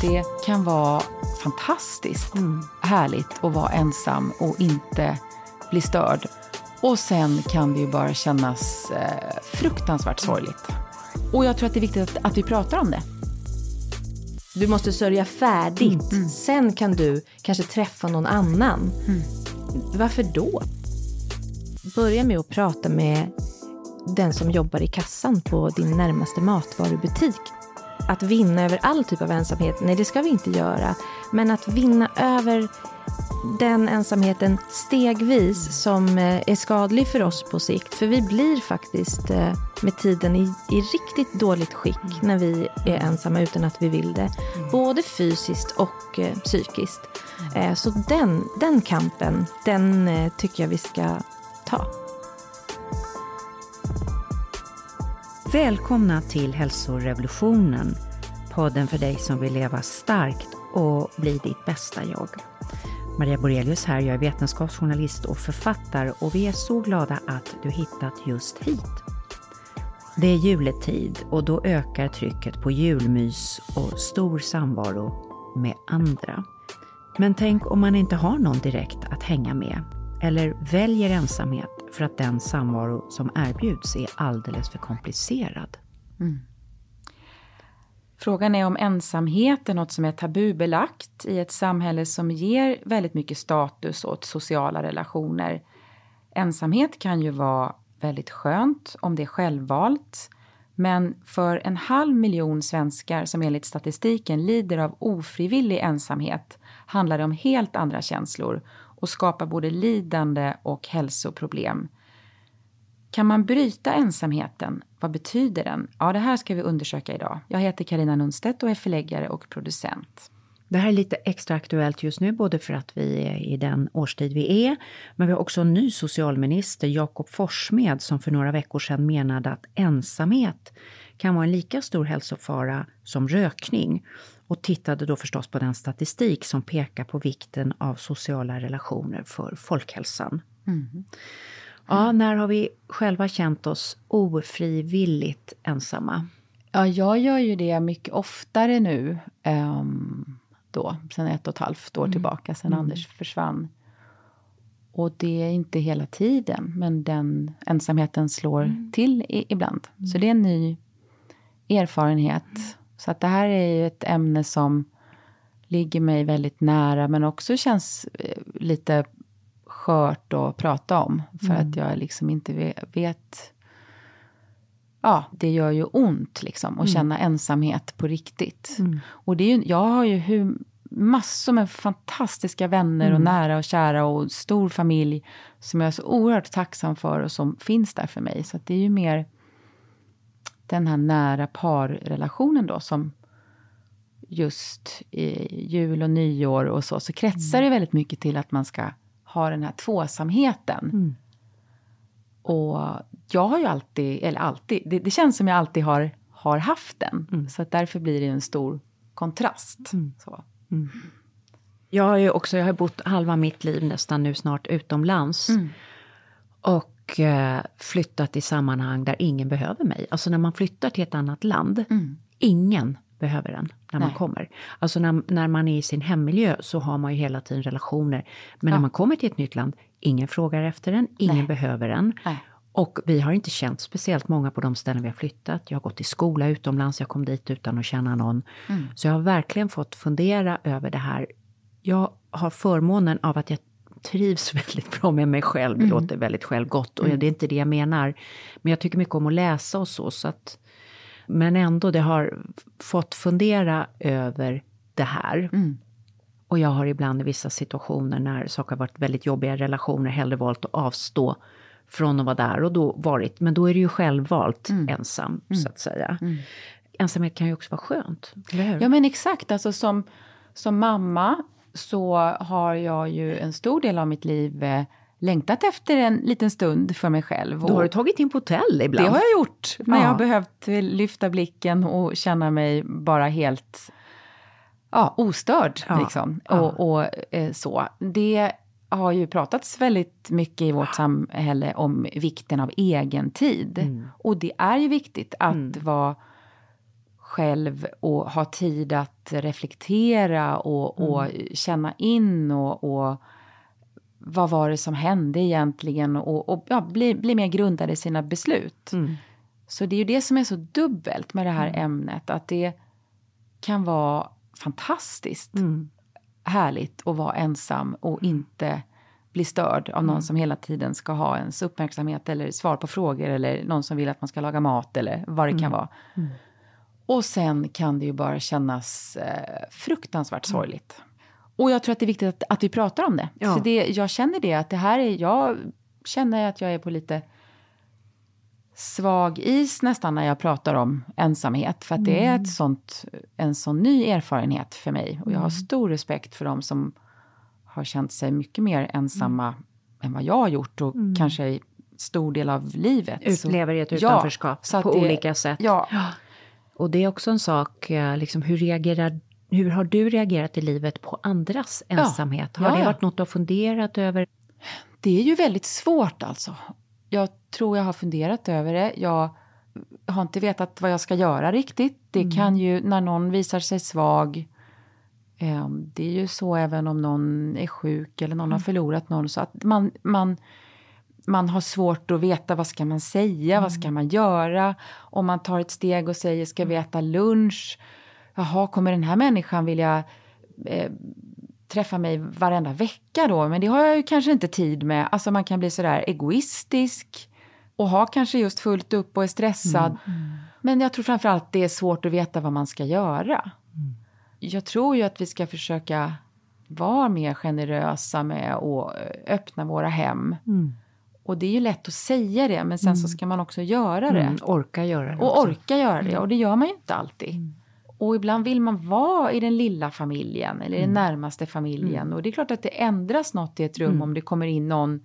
det kan vara fantastiskt härligt att vara ensam och inte bli störd. Och sen kan det ju bara kännas eh, fruktansvärt sorgligt. Och jag tror att det är viktigt att, att vi pratar om det. Du måste sörja färdigt. Mm, Sen kan du kanske träffa någon annan. Varför då? Börja med att prata med den som jobbar i kassan på din närmaste matvarubutik. Att vinna över all typ av ensamhet, nej det ska vi inte göra. Men att vinna över den ensamheten stegvis som eh, är skadlig för oss på sikt. För vi blir faktiskt eh, med tiden i, i riktigt dåligt skick när vi är ensamma utan att vi vill det. Både fysiskt och eh, psykiskt. Eh, Så den, den kampen, den tycker jag vi ska ta. Välkomna till Hälsorevolutionen, podden för dig som vill leva starkt och bli ditt bästa jag. Maria Borelius här, jag är vetenskapsjournalist och författare och vi är så glada att du hittat just hit. Det är juletid och då ökar trycket på julmys och stor samvaro med andra. Men tänk om man inte har någon direkt att hänga med eller väljer ensamhet för att den samvaro som erbjuds är alldeles för komplicerad. Mm. Frågan är om ensamhet är något som är tabubelagt i ett samhälle som ger väldigt mycket status åt sociala relationer. Ensamhet kan ju vara väldigt skönt om det är självvalt. Men för en halv miljon svenskar som enligt statistiken lider av ofrivillig ensamhet handlar det om helt andra känslor och skapar både lidande och hälsoproblem. Kan man bryta ensamheten? Vad betyder den? Ja, det här ska vi undersöka idag. Jag heter Karina Nunstedt och är förläggare och producent. Det här är lite extra aktuellt just nu, både för att vi är i den årstid vi är, men vi har också en ny socialminister, Jakob Forssmed, som för några veckor sedan menade att ensamhet kan vara en lika stor hälsofara som rökning och tittade då förstås på den statistik som pekar på vikten av sociala relationer för folkhälsan. Ja, när har vi själva känt oss ofrivilligt ensamma? Ja, jag gör ju det mycket oftare nu. ehm, då, sen ett och ett halvt år tillbaka, sen Anders försvann. Och det är inte hela tiden, men den ensamheten slår till i, ibland. Så det är en ny erfarenhet. Så att det här är ju ett ämne som ligger mig väldigt nära, men också känns eh, lite skört att prata om. För att jag liksom inte ve- vet... Ja, det gör ju ont liksom att känna ensamhet på riktigt. Och det är ju, jag har ju hur, massor med fantastiska vänner och nära och kära och stor familj som jag är så oerhört tacksam för och som finns där för mig. Så att det är ju mer den här nära parrelationen då som just i jul och nyår och så, så kretsar det väldigt mycket till att man ska ha den här tvåsamheten. Och jag har ju alltid, eller alltid, det, det känns som jag alltid har, har haft den. Så att därför blir det en stor kontrast. Så. Jag har ju också, jag har bott halva mitt liv nästan nu snart utomlands. Och eh, flyttat i sammanhang där ingen behöver mig. Alltså när man flyttar till ett annat land, ingen behöver en när man Nej. kommer. Alltså när, när man är i sin hemmiljö så har man ju hela tiden relationer. Men när man kommer till ett nytt land, ingen frågar efter en, ingen Nej. behöver en. Nej. Och vi har inte känt speciellt många på de ställen vi har flyttat. Jag har gått i skola utomlands, jag kom dit utan att känna någon. Så jag har verkligen fått fundera över det här. Jag har förmånen av att jag trivs väldigt bra med mig själv. Det låter väldigt självgott och det är inte det jag menar. Men jag tycker mycket om att läsa och så. så att, men ändå, det har fått fundera över det här. Och jag har ibland i vissa situationer när saker har varit väldigt jobbiga relationer hellre valt att avstå från att vara där och då varit, men då är det ju självvalt ensam så att säga. Ensamhet kan ju också vara skönt, eller hur? Ja men exakt, alltså som, som mamma så har jag ju en stor del av mitt liv eh, längtat efter en liten stund för mig själv. Då har du tagit in på hotell ibland. det har jag gjort när Ja. jag har behövt eh, lyfta blicken och känna mig bara helt ja, ostörd. Ja. Liksom. Ja. Och, och eh, så. Det har ju pratats väldigt mycket i vårt samhälle om vikten av egen tid. Mm. Och det är ju viktigt att vara själv och ha tid att reflektera och, mm. och känna in och, och, vad var det som hände egentligen och, och ja, bli, bli mer grundade i sina beslut. Mm. Så det är ju det som är så dubbelt med det här mm. ämnet, att det kan vara fantastiskt mm. härligt att vara ensam och mm. inte bli störd av någon mm. som hela tiden ska ha ens uppmärksamhet eller svar på frågor eller någon som vill att man ska laga mat eller vad det kan mm. vara. Och sen kan det ju bara kännas eh, fruktansvärt sorgligt. Och jag tror att det är viktigt att, att vi pratar om det. Ja. För det, jag känner det att det här är, jag känner att jag är på lite svag is nästan när jag pratar om ensamhet. För att det är ett sånt, en sån ny erfarenhet för mig. Och jag har stor respekt för dem som har känt sig mycket mer ensamma mm. än vad jag har gjort och mm. kanske i stor del av livet. Utlever i ett utanförskap ja, på det, olika sätt. Ja. Och det är också en sak, eh, liksom, hur, reagerar, hur har du reagerat i livet på andras ensamhet? Ja. Har ja, det varit något du har funderat över? Det är ju väldigt svårt alltså. Jag tror jag har funderat över det. Jag har inte vetat vad jag ska göra riktigt. Det mm. kan ju, när någon visar sig svag, Ehm, det är ju så även om någon är sjuk eller någon mm. har förlorat någon. Så att man, man, man har svårt att veta vad ska man säga, mm. vad ska man göra. Om man tar ett steg och säger ska vi äta lunch? Jaha, kommer den här människan vilja eh, träffa mig varenda vecka då? Men det har jag ju kanske inte tid med. Alltså man kan bli sådär egoistisk och ha kanske just fullt upp och är stressad. Mm. mm. Men jag tror framförallt det är svårt att veta vad man ska göra jag tror ju att vi ska försöka vara mer generösa med att öppna våra hem. Mm. Och det är ju lätt att säga det, men sen mm. så ska man också göra det. Mm, orka göra det. Och också. orka göra det, och det gör man ju inte alltid. Mm. Och ibland vill man vara i den lilla familjen, eller den mm. närmaste familjen. Mm. Och det är klart att det ändras något i ett rum om det kommer in någon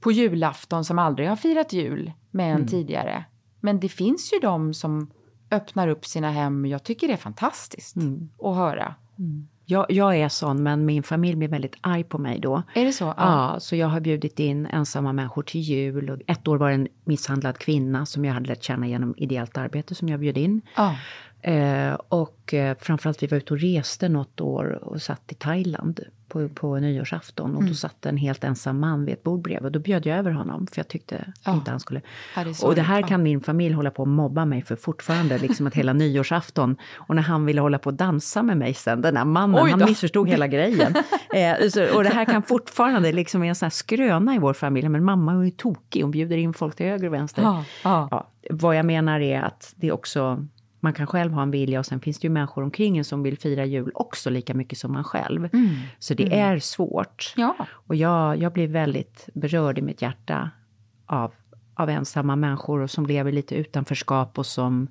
på julafton som aldrig har firat jul med en tidigare. Men det finns ju de som öppnar upp sina hem. Jag tycker det är fantastiskt mm. att höra. Mm. Jag, jag, är sån, men min familj blir väldigt arg på mig då. Är det så? Ja. ja. så jag har bjudit in ensamma människor till jul. Och ett år var det en misshandlad kvinna som jag hade lärt känna genom ideellt arbete som jag bjöd in. Ja. Eh, och eh, framförallt vi var ute och reste något år och satt i Thailand på, på nyårsafton. Och mm. då satt en helt ensam man vid ett bord bredvid. Och då bjöd jag över honom, för jag tyckte ja. inte han skulle... Det och det här kan min familj hålla på och mobba mig för fortfarande, liksom att hela nyårsafton. Och när han ville hålla på och dansa med mig sen, den här mannen, han missförstod hela grejen. eh, så, och det här kan fortfarande, liksom är en sån här skröna i vår familj. Men mamma är ju tokig, hon bjuder in folk till höger och vänster. Ja, ja. Ja, vad jag menar är att det också man kan själv ha en vilja och sen finns det ju människor omkring en som vill fira jul också lika mycket som man själv. Mm. Så det mm. är svårt. Ja. Och jag, jag blir väldigt berörd i mitt hjärta av, av ensamma människor och som lever lite utanförskap och som...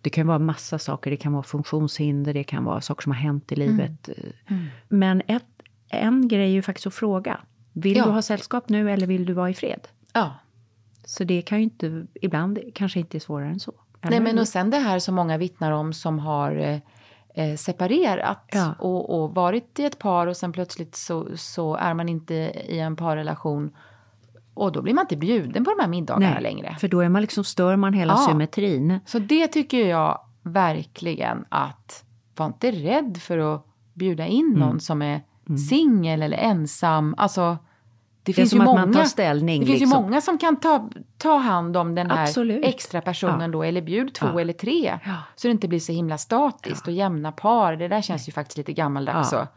Det kan vara massa saker, det kan vara funktionshinder, det kan vara saker som har hänt i mm. livet. Mm. Men ett, en grej är ju faktiskt att fråga. Vill ja. du ha sällskap nu eller vill du vara i fred? Ja. Så det kan ju inte, ibland kanske inte är svårare än så. Nej, men och sen det här som många vittnar om som har eh, eh, separerat ja. och, och, varit i ett par och sen plötsligt så, så är man inte i en parrelation och då blir man inte bjuden på de här middagarna Nej, längre. För då är man liksom, stör man hela ja. symmetrin. Så det tycker jag verkligen att var inte rädd för att bjuda in någon mm. som är mm. singel eller ensam. Alltså, det, det finns ju många. Det finns liksom. ju många som kan ta, ta hand om den här Absolut. extra personen ja. då, eller bjud två ja. eller tre. Ja. Så det inte blir så himla statiskt och jämna par. Det där känns ju faktiskt lite gammaldags. Ja.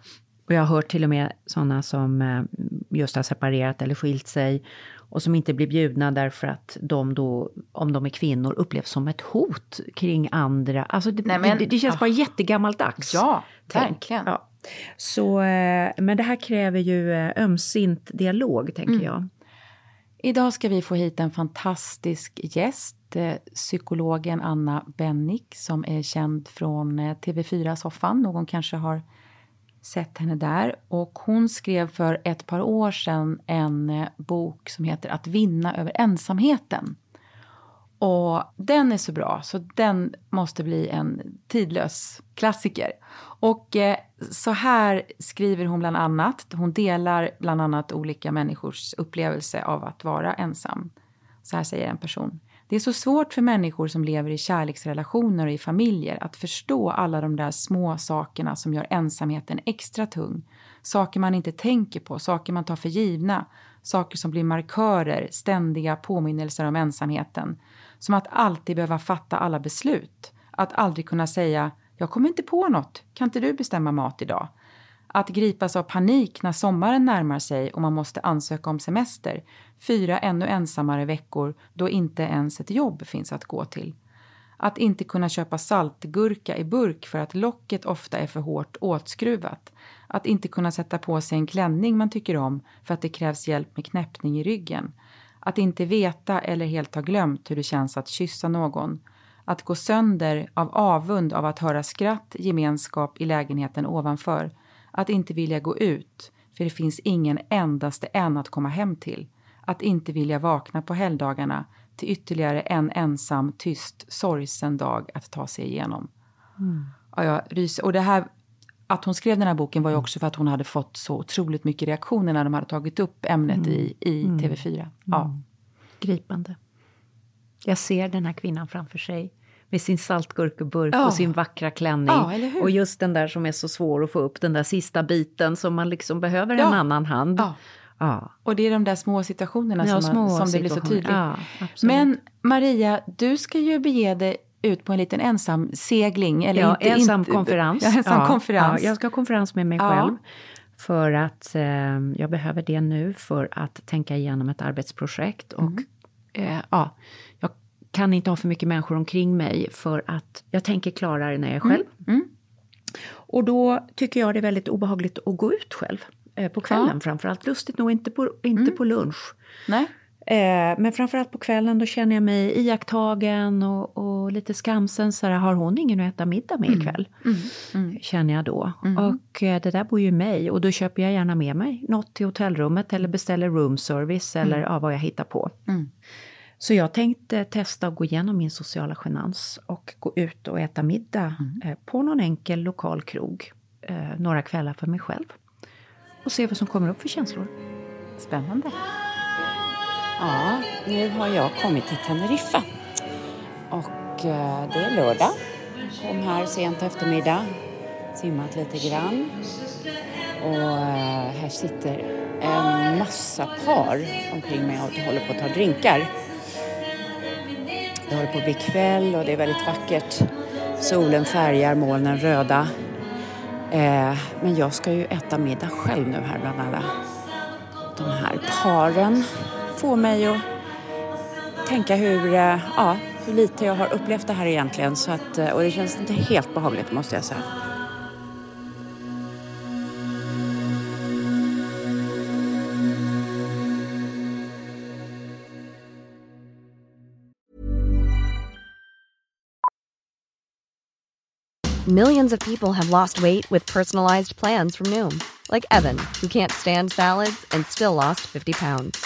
Och jag har hört till och med sådana som eh, just har separerat eller skilt sig och som inte blir bjudna därför att de då, om de är kvinnor, upplevs som ett hot kring andra. Alltså det, Nej, men, det, det känns oh. bara jättegammaldags. Ja, verkligen. Så, eh, men det här kräver ju eh, ömsint dialog, tänker mm. jag. Idag ska vi få hit en fantastisk gäst, eh, psykologen Anna Bennick som är känd från TV4-soffan. Någon kanske har sett henne där. Och hon skrev för ett par år sedan en bok som heter Att vinna över ensamheten. Och den är så bra, så den måste bli en tidlös klassiker. Och eh, så här skriver hon bland annat. Hon delar bland annat olika människors upplevelse av att vara ensam. Så här säger en person. Det är så svårt för människor som lever i kärleksrelationer och i familjer att förstå alla de där små sakerna som gör ensamheten extra tung. Saker man inte tänker på, saker man tar för givna, saker som blir markörer, ständiga påminnelser om ensamheten. Som att alltid behöva fatta alla beslut. Att aldrig kunna säga “jag kommer inte på något, kan inte du bestämma mat idag?” Att gripas av panik när sommaren närmar sig och man måste ansöka om semester. Fyra ännu ensammare veckor då inte ens ett jobb finns att gå till. Att inte kunna köpa saltgurka i burk för att locket ofta är för hårt åtskruvat. Att inte kunna sätta på sig en klänning man tycker om för att det krävs hjälp med knäppning i ryggen. Att inte veta eller helt ha glömt hur det känns att kyssa någon. Att gå sönder av avund av att höra skratt, gemenskap i lägenheten ovanför att inte vilja gå ut, för det finns ingen endaste en att komma hem till. Att inte vilja vakna på helgdagarna till ytterligare en ensam, tyst, sorgsen dag att ta sig igenom. Mm. Ja, jag ryser. Och det här, att hon skrev den här boken var ju också för att hon hade fått så otroligt mycket reaktioner när de hade tagit upp ämnet mm. i, i mm. TV4. Ja. Mm. Gripande. Jag ser den här kvinnan framför sig med sin saltgurkeburk ja. och sin vackra klänning. Ja, och just den där som är så svår att få upp, den där sista biten som man liksom behöver ja. en annan hand. Ja. Och det är de där små situationerna som, små man, som det blir så tydligt. Men Maria, du ska ju bege dig ut på en liten ensam segling. Eller ja, inte, ensam inte, konferens. Ja, ensam ja, konferens. Ja, jag ska ha konferens med mig själv. För att eh, jag behöver det nu för att tänka igenom ett arbetsprojekt. Och mm. eh, ja, kan inte ha för mycket människor omkring mig för att jag tänker klarare när jag är själv. Mm. Mm. Och då tycker jag det är väldigt obehagligt att gå ut själv. Eh, på kvällen ja. framförallt. Lustigt nog inte på, inte mm. på lunch. Nej. Eh, men framförallt på kvällen då känner jag mig iakttagen och, och lite skamsen. Så här, har hon ingen att äta middag med mm. ikväll? Mm. Mm. Känner jag då. Mm. Och eh, det där bor ju i mig. Och då köper jag gärna med mig något till hotellrummet eller beställer room service eller mm. ja, vad jag hittar på. Mm. Så jag tänkte testa att gå igenom min sociala genans och gå ut och äta middag mm. eh, på någon enkel lokal krog eh, några kvällar för mig själv. Och se vad som kommer upp för känslor. Spännande. Ja, nu har jag kommit till Teneriffa. Och eh, det är lördag. Kom här sent eftermiddag, simmat lite grann. Och eh, här sitter en massa par omkring mig och håller på att ta drinkar. Det håller på att bli kväll och det är väldigt vackert. Solen färgar molnen röda. Eh, men jag ska ju äta middag själv nu här bland alla de här paren få mig att tänka hur, eh, ja, hur lite jag har upplevt det här egentligen. Så att, eh, och det känns inte helt behagligt måste jag säga. Millions of people have lost weight with personalized plans from Noom. Like Evan, who can't stand salads and still lost 50 pounds.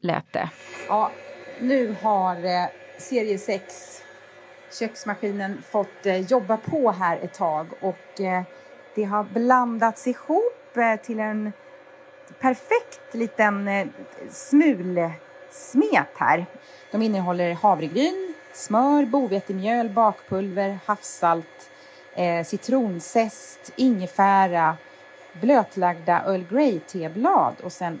lät det. Ja, nu har eh, serie 6 köksmaskinen fått eh, jobba på här ett tag och eh, det har blandats ihop eh, till en perfekt liten eh, smulsmet här. De innehåller havregryn, smör, bovetemjöl, bakpulver, havssalt, eh, citronzest, ingefära, blötlagda Earl Grey-teblad och sen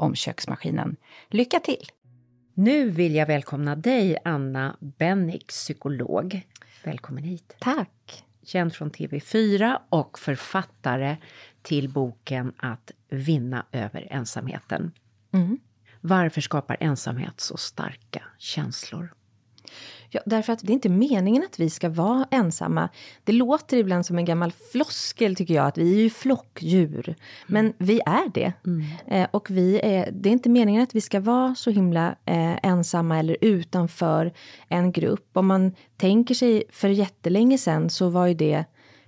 om köksmaskinen. Lycka till! Nu vill jag välkomna dig, Anna Bennick, psykolog. Välkommen hit. Tack. Känd från TV4 och författare till boken Att vinna över ensamheten. Mm. Varför skapar ensamhet så starka känslor? Ja, därför att det är inte meningen att vi ska vara ensamma. Det låter ibland som en gammal floskel tycker jag, att vi är ju flockdjur. Men mm. vi är det. Mm. Eh, och vi är, det är inte meningen att vi ska vara så himla eh, ensamma eller utanför en grupp. Om man tänker sig för jättelänge sedan så var ju det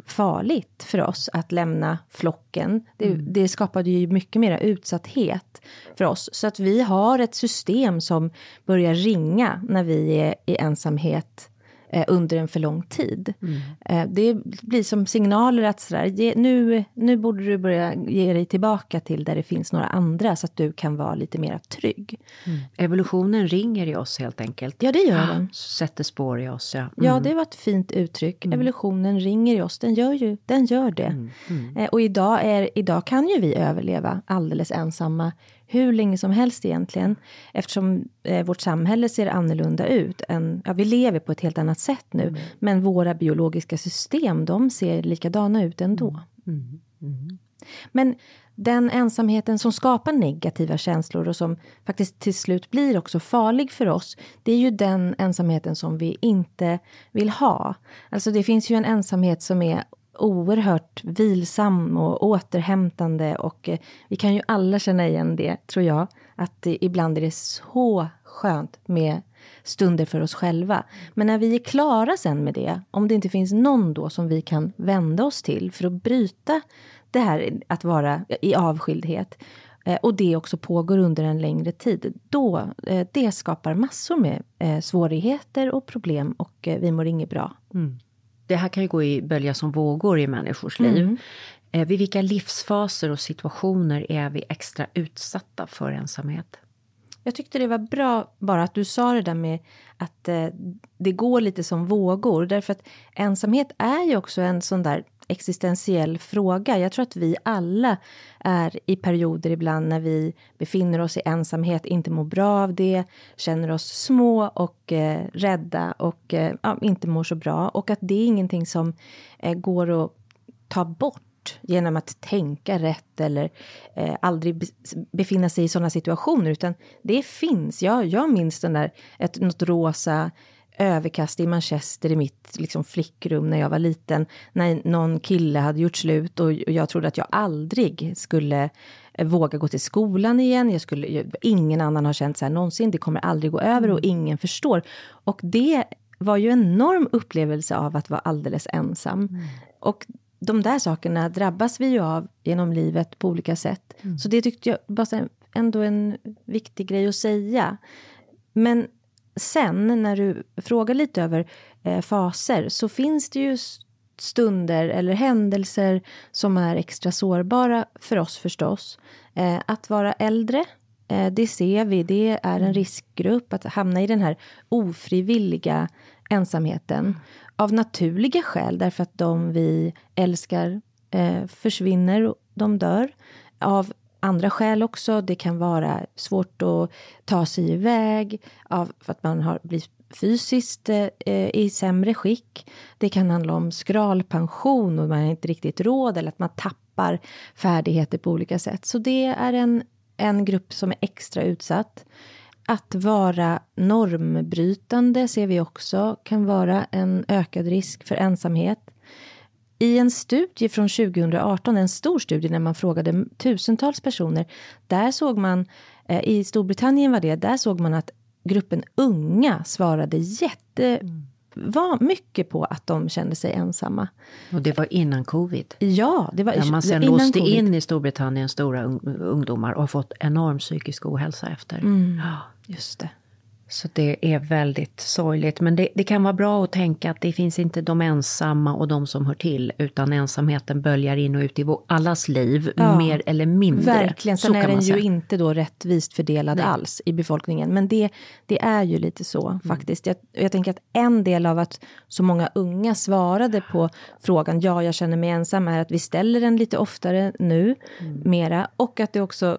farligt för oss att lämna flocken. Det, mm. det skapade ju mycket mer utsatthet för oss. Så att vi har ett system som börjar ringa när vi är i ensamhet eh, under en för lång tid. Mm. Eh, det blir som signaler att sådär, ge, nu, nu borde du börja ge dig tillbaka till där det finns några andra så att du kan vara lite mer trygg. Mm. Evolutionen ringer i oss helt enkelt. Ja, det gör den. Sätter spår i oss, ja. Mm. Ja, det var ett fint uttryck. Mm. Evolutionen ringer i oss, den gör ju den gör det. Mm. Mm. Eh, och idag, är, idag kan ju vi överleva alldeles ensamma hur länge som helst egentligen. Eftersom eh, vårt samhälle ser annorlunda ut. Än, ja, vi lever på ett helt annat sätt nu. Mm. Men våra biologiska system, de ser likadana ut ändå. Mm. Mm. mm. Men den ensamheten som skapar negativa känslor och som faktiskt till slut blir också farlig för oss. Det är ju den ensamheten som vi inte vill ha. Alltså det finns ju en ensamhet som är oerhört vilsam och återhämtande och eh, vi kan ju alla känna igen det, tror jag, att ibland är det så skönt med stunder för oss själva. Men när vi är klara sen med det, om det inte finns någon då som vi kan vända oss till för att bryta det här att vara i avskildhet eh, och det också pågår under en längre tid, då eh, det skapar massor med svårigheter och problem och vi mår inget bra. Mm. Det här kan ju gå i bölja som vågor i människors liv. Mm. Vid vilka livsfaser och situationer är vi extra utsatta för ensamhet? Jag tyckte det var bra bara att du sa det där med att eh, det går lite som vågor. Därför att ensamhet är ju också en sån där existentiell fråga. Jag tror att vi alla är i perioder ibland när vi befinner oss i ensamhet, inte mår bra av det, känner oss små och eh, rädda och eh, ja, inte mår så bra. Och att det är ingenting som eh, går att ta bort genom att tänka rätt eller eh, aldrig befinna sig i sådana situationer, utan det finns. Jag, jag minns den där, ett, något rosa överkast i Manchester i mitt liksom, flickrum när jag var liten, när någon kille hade gjort slut och jag trodde att jag aldrig skulle eh, våga gå till skolan igen. Jag skulle, ingen annan har känt så här någonsin, det kommer aldrig gå över och mm. ingen förstår. Och det var ju en enorm upplevelse av att vara alldeles ensam. Mm. Och de där sakerna drabbas vi ju av genom livet på olika sätt. Mm. Så det tyckte jag var ändå en viktig grej att säga. Men sen när du frågar lite över eh, faser så finns det ju stunder eller händelser som är extra sårbara för oss förstås. Eh, att vara äldre, eh, det ser vi, det är en mm. riskgrupp att hamna i den här ofrivilliga ensamheten av naturliga skäl, därför att de vi älskar eh, försvinner, de dör. Av andra skäl också. Det kan vara svårt att ta sig iväg, av, för att man har blivit fysiskt eh, i sämre skick. Det kan handla om skralpension och man har inte riktigt råd eller att man tappar färdigheter på olika sätt. Så det är en, en grupp som är extra utsatt. Att vara normbrytande ser vi också kan vara en ökad risk för ensamhet. I en studie från 2018, en stor studie när man frågade tusentals personer, där såg man, eh, i Storbritannien var det, där såg man att gruppen unga svarade jätte mm var mycket på att de kände sig ensamma. Och det var innan covid? Ja, det var Där man sen låste COVID. in i Storbritannien stora ungdomar och har fått enorm psykisk ohälsa efter. Mm, ja, just det. Så det är väldigt sorgligt. Men det, det, kan vara bra att tänka att det finns inte de ensamma och de som hör till, utan ensamheten böljar in och ut i allas liv, ja, mer eller mindre. Verkligen, sen är den ju inte då rättvist fördelad Nej. alls i befolkningen. Men det, det är ju lite så mm. faktiskt. Jag, jag tänker att en del av att så många unga svarade på frågan, ja, jag känner mig ensam, är att vi ställer den lite oftare nu, mm. mera, och att det också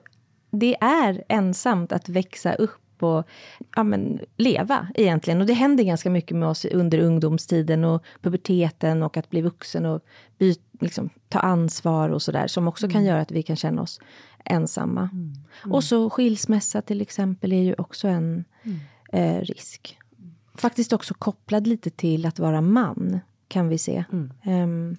det är ensamt att växa upp och ja, men, leva egentligen. Och det händer ganska mycket med oss under ungdomstiden och puberteten och att bli vuxen och by, liksom, ta ansvar och sådär som också mm. kan göra att vi kan känna oss ensamma. Mm. Mm. Och så skilsmässa till exempel är ju också en mm. eh, risk. Faktiskt också kopplad lite till att vara man kan vi se. Um,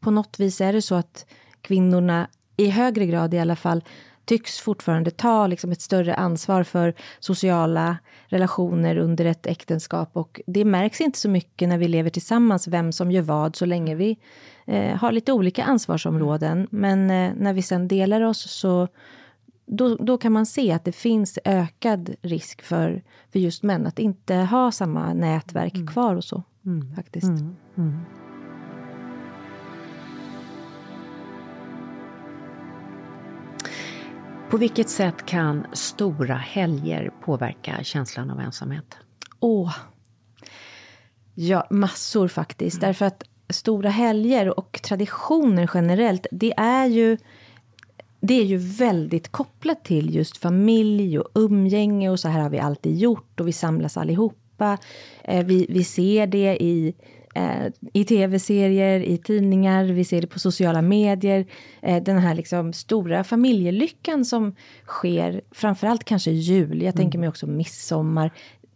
på något vis är det så att kvinnorna i högre grad i alla fall tycks fortfarande ta liksom ett större ansvar för sociala relationer under ett äktenskap. Och det märks inte så mycket när vi lever tillsammans, vem som gör vad, så länge vi eh, har lite olika ansvarsområden. Men eh, när vi sen delar oss så då, då kan man se att det finns ökad risk för, för just män att inte ha samma nätverk mm. kvar och så. Mm. Faktiskt. Mm. På vilket sätt kan stora helger påverka känslan av ensamhet? Åh, ja, massor faktiskt. Mm. Därför att stora helger och traditioner generellt, det är ju det är ju väldigt kopplat till just familj och umgänge och så här har vi alltid gjort och vi samlas allihopa. Eh, vi, vi ser det i eh, i tv-serier, i tidningar, vi ser det på sociala medier. Eh, den här liksom stora familjelyckan som sker, framförallt kanske jul, jag mm. tänker mig också midsommar,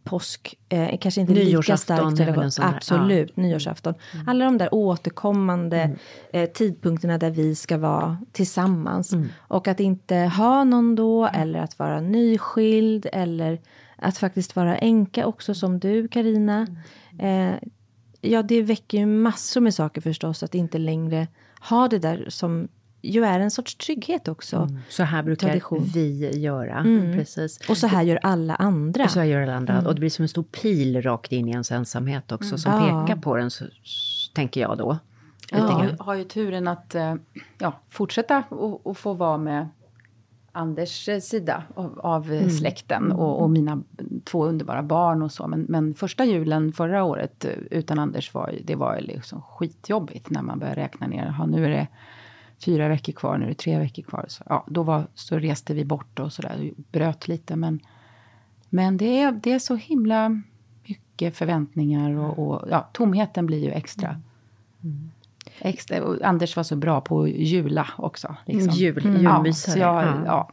påsk, eh, kanske inte lika starkt relation. Absolut, ja. nyårsafton. Mm. Alla de där återkommande mm. eh, tidpunkterna där vi ska vara tillsammans. Mm. Och att inte ha någon då, eller att vara nyskild, eller att faktiskt vara änka också som du, Karina. Mm. Eh, ja, det väcker ju massor med saker förstås, att inte längre ha det där som ju är en sorts trygghet också. Mm. Så här brukar Tradition. vi göra. Mm. Precis. Och så här gör alla andra. Och så här gör alla andra. Och det blir som en stor pil rakt in i ens ensamhet också, som Mm. Ja. pekar på den, så, tänker jag då. Jag har, grann. har ju turen att eh, ja, fortsätta och, och få vara med Anders eh, sida av, av eh, släkten och, och mina två underbara barn och så. Men, men första julen förra året eh, utan Anders var det var liksom skitjobbigt när man började räkna ner. Ja, nu är det fyra veckor kvar, nu är det tre veckor kvar. Så, ja, då var, så reste vi bort och sådär, bröt lite. Men, men det, är, det är så himla mycket förväntningar och, och ja, tomheten blir ju extra. Extra, och Anders var så bra på att jula också. Liksom. Jul, Ja, julmysare. så jag Ja. ja,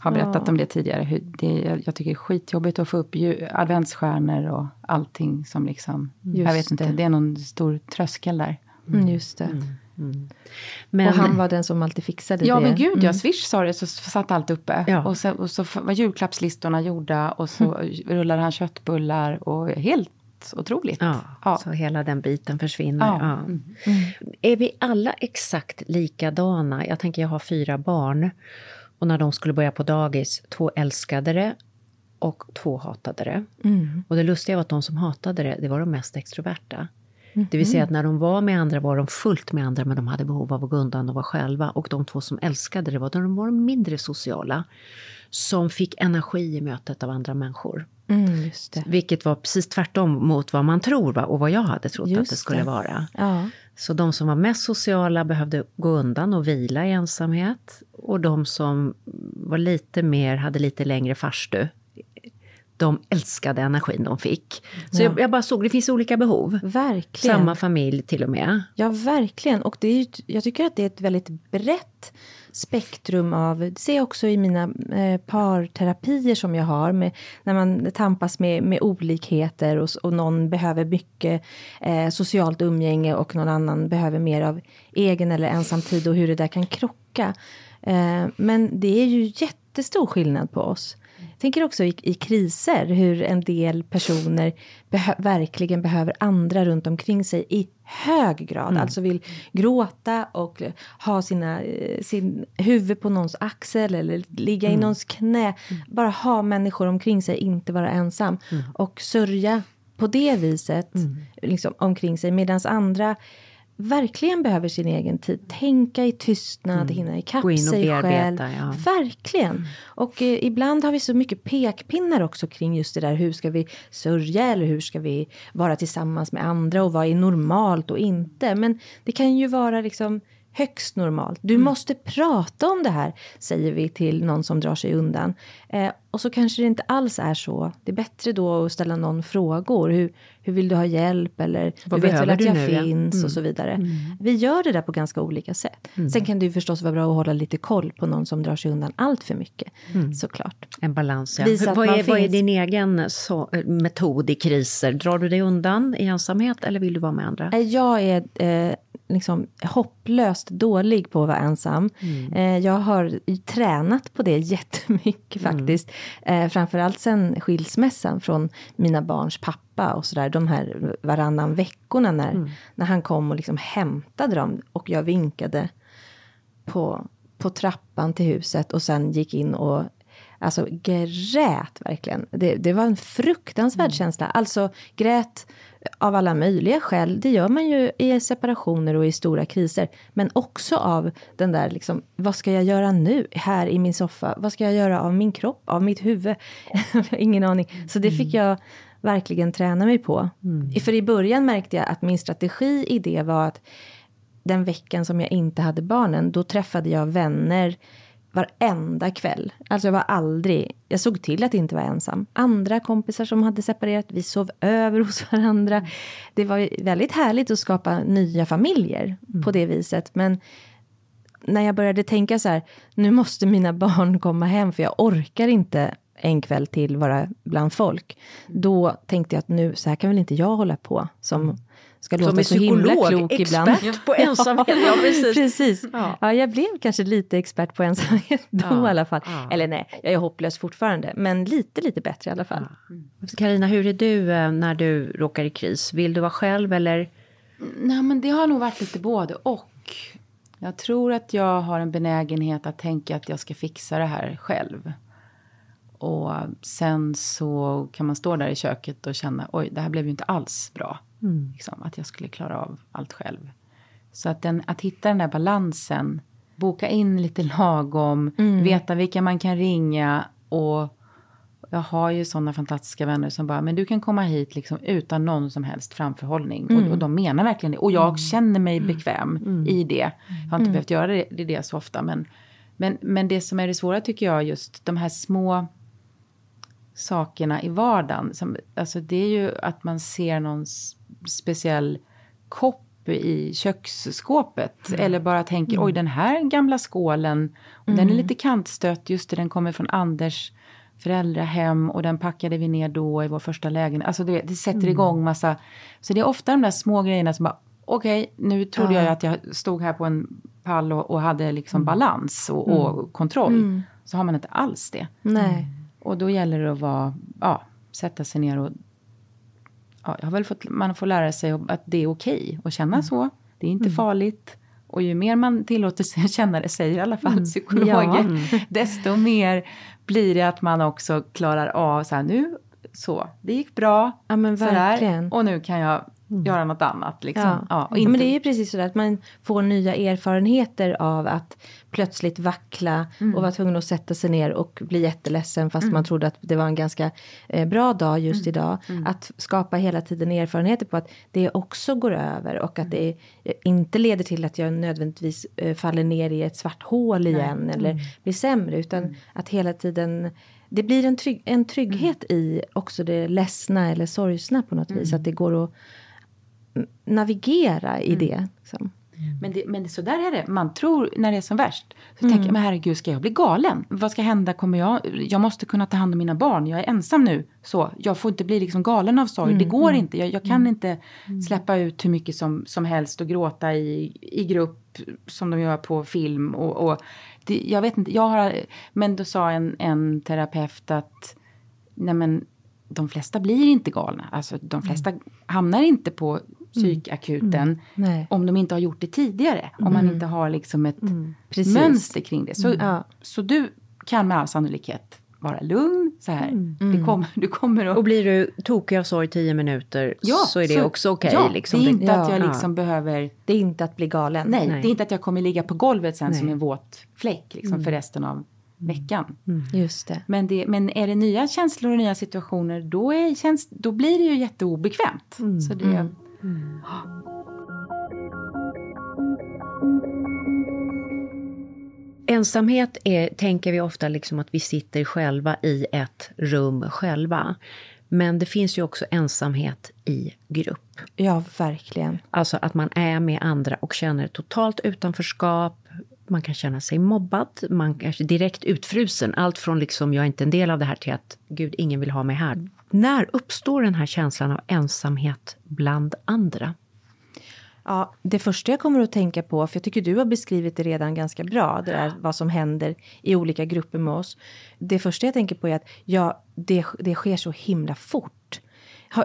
har berättat om det tidigare. Hur det, jag, tycker det är skitjobbigt att få upp ju, adventsstjärnor och allting som liksom... jag vet inte, det. det är någon stor tröskel där. Mm, just det. Men, Och han var den som alltid fixade Ja det. men gud ja, Swish sa det så satt allt uppe. Ja. Och, så, och så var julklappslistorna gjorda och så rullade han köttbullar och helt otroligt. Ja, Ja. så hela den biten försvinner. Ja. Ja. Är vi alla exakt likadana? Jag tänker, jag har fyra barn. Och när de skulle börja på dagis, två älskade det och två hatade det. Och det lustiga var att de som hatade det, det var de mest extroverta. Det vill säga att när de var med andra var de fullt med andra, men de hade behov av att gå undan och vara själva. Och de två som älskade det var de var de mindre sociala, som fick energi i mötet av andra människor. Mm. Vilket var precis tvärtom mot vad man tror va? och vad jag hade trott Just att det skulle det. vara. Ja. Så de som var mest sociala behövde gå undan och vila i ensamhet. Och de som var lite mer, hade lite längre farstu, de älskade energin de fick. Så jag, jag bara såg, det finns olika behov. Verkligen. Samma familj till och med. Ja, verkligen. Och det är jag tycker att det är ett väldigt brett spektrum av... Det ser jag också i mina eh, parterapier som jag har. Med, när man tampas med, med olikheter och, och någon behöver mycket eh, socialt umgänge och någon annan behöver mer av egen eller ensam tid och hur det där kan krocka. Eh, men det är ju jättestor skillnad på oss. Tänker också i, i kriser hur en del personer behö- verkligen behöver andra runt omkring sig i hög grad. Alltså vill gråta och ha sina, eh, sin huvud på någons axel eller ligga i någons knä. Bara ha människor omkring sig, inte vara ensam. Och sörja på det viset liksom, omkring sig. Medan andra verkligen behöver sin egen tid. Tänka i tystnad, hinna ikapp Gå in och sig bearbeta, själv. ja. Verkligen. Och eh, ibland har vi så mycket pekpinnar också kring just det där. Hur ska vi sörja eller hur ska vi vara tillsammans med andra och vad är normalt och inte. Men det kan ju vara liksom högst normalt. Du måste prata om det här, säger vi till någon som drar sig undan. Eh, och så kanske det inte alls är så. Det är bättre då att ställa någon frågor. Hur, hur vill du ha hjälp? Eller Vad du vet väl att jag nu, ja? finns och så vidare. Vi gör det där på ganska olika sätt. Sen kan det ju förstås vara bra att hålla lite koll på någon som drar sig undan allt för mycket. Såklart. En balans, ja. Visa vad, är, vad är finns. din egen så, eh, metod i kriser? Drar du dig undan i ensamhet eller vill du vara med andra? Eh, Jag är eh, liksom hopplöst dålig på att vara ensam. Eh, jag har tränat på det jättemycket faktiskt. Eh, framförallt sen skilsmässan från mina barns pappa och sådär. De här varannan veckorna när, när han kom och liksom hämtade dem och jag vinkade på, på trappan till huset och sen gick in och alltså grät verkligen. Det, det var en fruktansvärd känsla. Alltså grät av alla möjliga skäl. Det gör man ju i separationer och i stora kriser. Men också av den där liksom, vad ska jag göra nu här i min soffa? Vad ska jag göra av min kropp, av mitt huvud? Ingen aning. Så det fick jag verkligen träna mig på. För i början märkte jag att min strategi i det var att den veckan som jag inte hade barnen, då träffade jag vänner varenda kväll. Alltså jag var aldrig, jag såg till att inte vara ensam. Andra kompisar som hade separerat, vi sov över hos varandra. Det var väldigt härligt att skapa nya familjer på det viset. Men när jag började tänka så här, nu måste mina barn komma hem för jag orkar inte en kväll till vara bland folk. Då tänkte jag att nu, så här kan väl inte jag hålla på som ska låta Som är så himla klok ibland. expert på ensamhet. Ja, precis. precis. Ja. Ja. jag blev kanske lite expert på ensamhet då Ja, i alla fall. ja. Eller nej, jag är hopplös fortfarande, men lite, lite bättre i alla fall. Karina, hur är du eh, när du råkar i kris? Vill du vara själv eller? Nej, men det har nog varit lite både och. Jag tror att jag har en benägenhet att tänka att jag ska fixa det här själv. Och sen så kan man stå där i köket och känna oj, det här blev ju inte alls bra. Mm. Liksom, att jag skulle klara av allt själv. Så att, den, att hitta den där balansen, boka in lite lagom, mm. veta vilka man kan ringa och jag har ju sådana fantastiska vänner som bara, men du kan komma hit liksom utan någon som helst framförhållning. Mm. Och, och, de menar verkligen det. Och jag mm. känner mig mm. bekväm mm. i det. Jag har inte mm. behövt göra det, det, det så ofta. Men, men, men det som är det svåra tycker jag, just de här små sakerna i vardagen. Som, alltså det är ju att man ser någon speciell kopp i köksskåpet. Mm. Eller bara tänker, mm. oj den här gamla skålen, mm. den är lite kantstött, just det, den kommer från Anders föräldrahem och den packade vi ner då i vår första lägenhet. Alltså det, det sätter mm. igång massa. Så det är ofta de där små grejerna som bara, okej, okay, nu trodde ja. jag att jag stod här på en pall och, och hade liksom mm. balans och, och mm. kontroll. Mm. Så har man inte alls det. Nej. Och då gäller det att vara, ja, sätta sig ner och ja, jag har väl fått, man får lära sig att det är okej okay att känna mm. så. Det är inte mm. farligt. Och ju mer man tillåter sig känna det, säger i alla fall mm. psykologer, ja. Mm. desto mer blir det att man också klarar av så här nu, så, det gick bra, ja, men verkligen. Så och nu kan jag mm. göra något annat. Liksom. Ja. Ja, inte... Men det är ju precis så att man får nya erfarenheter av att plötsligt vackla mm. och vara tvungen att sätta sig ner och bli jätteledsen fast mm. man trodde att det var en ganska eh, bra dag just mm. idag. Mm. Att skapa hela tiden erfarenheter på att det också går över och att det inte leder till att jag nödvändigtvis eh, faller ner i ett svart hål igen Nej. eller blir sämre utan att hela tiden det blir en, trygg, en trygghet i också det ledsna eller sorgsna på något vis. Att det går att navigera i mm. det. Liksom. Mm. Men, det, men så där är det. Man tror när det är som värst. Så mm. tänker jag, men herregud, ska jag bli galen? Vad ska hända? Kommer jag, jag måste kunna ta hand om mina barn. Jag är ensam nu. Så jag får inte bli liksom galen av sorg. Mm. Det går mm. inte. Jag, jag kan mm. inte släppa ut hur mycket som, som helst och gråta i, i grupp som de gör på film. Och, och det, jag vet inte, jag har, men då sa en, en terapeut att nej men, de flesta blir inte galna. Alltså de flesta hamnar inte på psykakuten. Mm. Om de inte har gjort det tidigare. Om man inte har liksom ett mönster kring det. Så, ja. så du kan med all sannolikhet vara lugn. Så här. Mm. Det kom, du kommer att... Och blir du tokig av sorg tio minuter ja, så är det så, också okej. Okay, ja, liksom. det är inte ja, att jag liksom behöver... Det är inte att bli galen. Nej, Nej, det är inte att jag kommer ligga på golvet sen Nej. som en våt fläck liksom, mm. för resten av veckan. Mm. Just det. Men, det. men är det nya känslor och nya situationer då, är, känns, då blir det ju jätteobekvämt. Mm. Så det, mm. Ensamhet är, tänker vi ofta liksom att vi sitter själva i ett rum själva. Men det finns ju också ensamhet i grupp. Ja, verkligen. Alltså att man är med andra och känner totalt utanförskap. Man kan känna sig mobbad, man kanske direkt utfrusen. Allt från liksom jag är inte en del av det här till att gud, ingen vill ha mig här. När uppstår den här känslan av ensamhet bland andra? Ja, det första jag kommer att tänka på, för jag tycker du har beskrivit det redan ganska bra, det där vad som händer i olika grupper med oss. Det första jag tänker på är att ja, det, det sker så himla fort.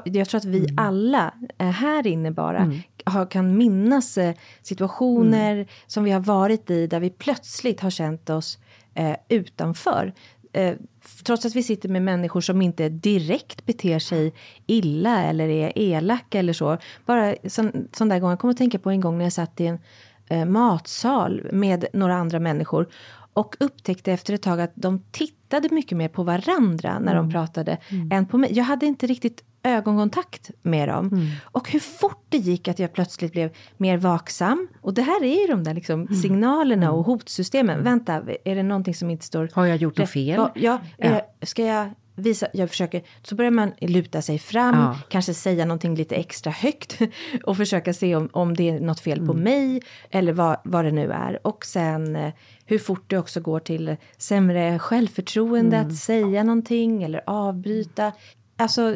Jag tror att vi mm. alla här inne bara mm. kan minnas eh, situationer mm. som vi har varit i där vi plötsligt har känt oss eh, utanför eh, trots att vi sitter med människor som inte direkt beter sig illa eller är elaka eller så. Bara sån, sån där gång, jag kommer att tänka på en gång när jag satt i en eh, matsal med några andra människor och upptäckte efter ett tag att de tittade mycket mer på varandra när mm. de pratade mm. än på mig. Jag hade inte riktigt ögonkontakt med dem. Mm. Och hur fort det gick att jag plötsligt blev mer vaksam. Och det här är ju de där liksom mm. signalerna och mm. hotsystemen. Vänta, är det någonting som inte står... Har jag gjort något fel? Ja, ja. ska jag visa, jag försöker, så börjar man luta sig fram, ja. kanske säga någonting lite extra högt och försöka se om, om det är något fel mm. på mig eller vad, vad det nu är. Och sen eh, hur fort det också går till sämre självförtroende mm. att säga någonting eller avbryta. Alltså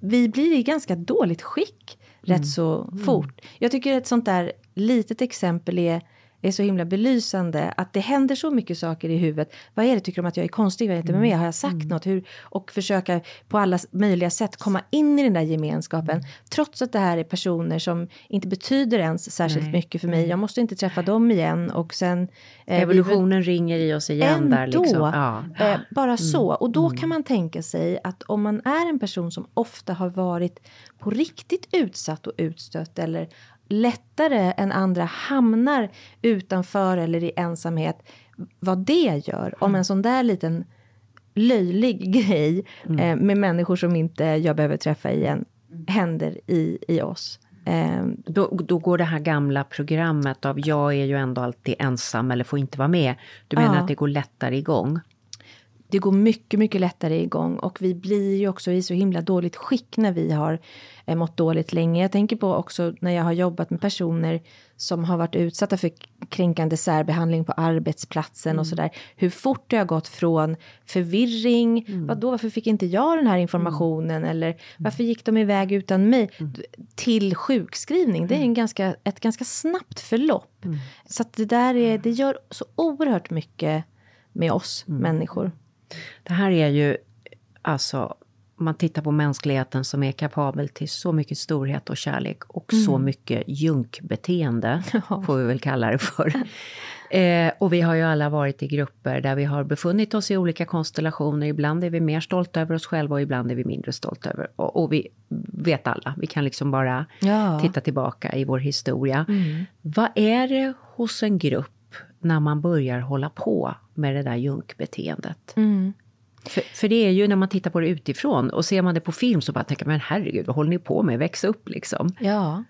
vi blir i ganska dåligt skick mm. rätt så mm. fort. Jag tycker ett sånt där litet exempel är är så himla belysande. Att det händer så mycket saker i huvudet. Vad är det, tycker de att jag är konstig? Vad är det med mig? Har jag sagt mm. något? Hur? Och försöka på alla möjliga sätt komma in i den där gemenskapen. Mm. Trots att det här är personer som inte betyder ens särskilt Nej. mycket för mig. Jag måste inte träffa dem igen och sen... Eh, Evolutionen vi, ringer i oss igen ändå, där liksom. Ja. Eh, bara mm. så. Och då kan man tänka sig att om man är en person som ofta har varit på riktigt utsatt och utstött eller lättare än andra hamnar utanför eller i ensamhet. Vad det gör, om en sån där liten löjlig grej mm. eh, med människor som inte jag behöver träffa igen händer i, i oss. Eh, då, då går det här gamla programmet av jag är ju ändå alltid ensam eller får inte vara med. Du menar ja. att det går lättare igång? Det går mycket, mycket lättare igång och vi blir ju också i så himla dåligt skick när vi har eh, mått dåligt länge. Jag tänker på också när jag har jobbat med personer som har varit utsatta för kränkande särbehandling på arbetsplatsen mm. och sådär. Hur fort det har gått från förvirring, mm. vadå, varför fick inte jag den här informationen mm. eller varför gick de iväg utan mig? Mm. Till sjukskrivning, det är en mm. ganska, ett ganska snabbt förlopp. Mm. Så att det där är, det gör så oerhört mycket med oss människor. Det här är ju, alltså, man tittar på mänskligheten som är kapabel till så mycket storhet och kärlek och mm. så mycket junkbeteende, ja. får vi väl kalla det för. Eh, och vi har ju alla varit i grupper där vi har befunnit oss i olika konstellationer. Ibland är vi mer stolta över oss själva och ibland är vi mindre stolta över. Och, och vi vet alla, vi kan liksom bara ja. titta tillbaka i vår historia. Mm. Vad är det hos en grupp när man börjar hålla på med det där junkbeteendet. Mm. För, för, det är ju när man tittar på det utifrån och ser man det på film så bara tänker man herregud, vad håller ni på med? Väx upp liksom. Ja.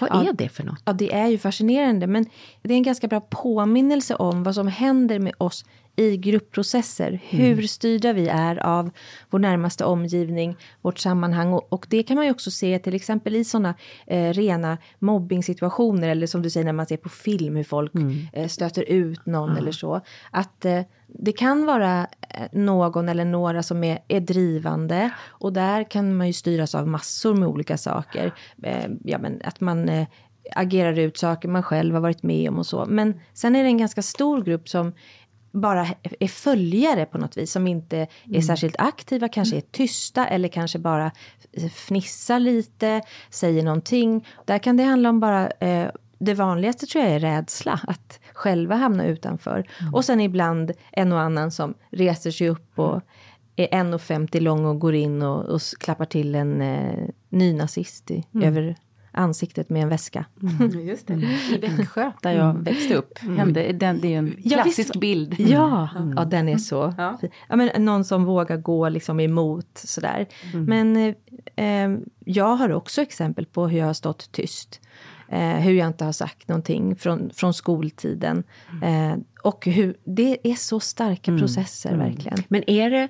Vad ja, är det för något? Ja, det är ju fascinerande, men det är en ganska bra påminnelse om vad som händer med oss i gruppprocesser. Mm. Hur styrda vi är av vår närmaste omgivning, vårt sammanhang. Och, och det kan man ju också se till exempel i sådana eh, rena mobbingsituationer eller som du säger när man ser på film hur folk mm. eh, stöter ut någon mm. eller så. Att eh, det kan vara eh, någon eller några som är, är drivande och där kan man ju styras av massor med olika saker. Eh, ja, men att man eh, agerar ut saker man själv har varit med om och så. Men sen är det en ganska stor grupp som bara är följare på något vis som inte är mm. särskilt aktiva, kanske är tysta eller kanske bara fnissar lite, säger någonting. Där kan det handla om bara eh, det vanligaste tror jag är rädsla, att själva hamna utanför. Mm. Och sen ibland en och annan som reser sig upp och är 1,50 lång och går in och, och klappar till en eh, nynazist i, mm. över ansiktet med en väska. Mm. Just det. I Växjö, där jag mm. växte upp, mm. hände, den, det är en klassisk ja, bild. Ja, mm. ja, den är så. Ja. ja. men någon som vågar gå liksom emot sådär. Mm. Men eh, jag har också exempel på hur jag har stått tyst. Eh, hur jag inte har sagt någonting från, från skoltiden. Eh, och hur, det är så starka mm. processer verkligen. Men är det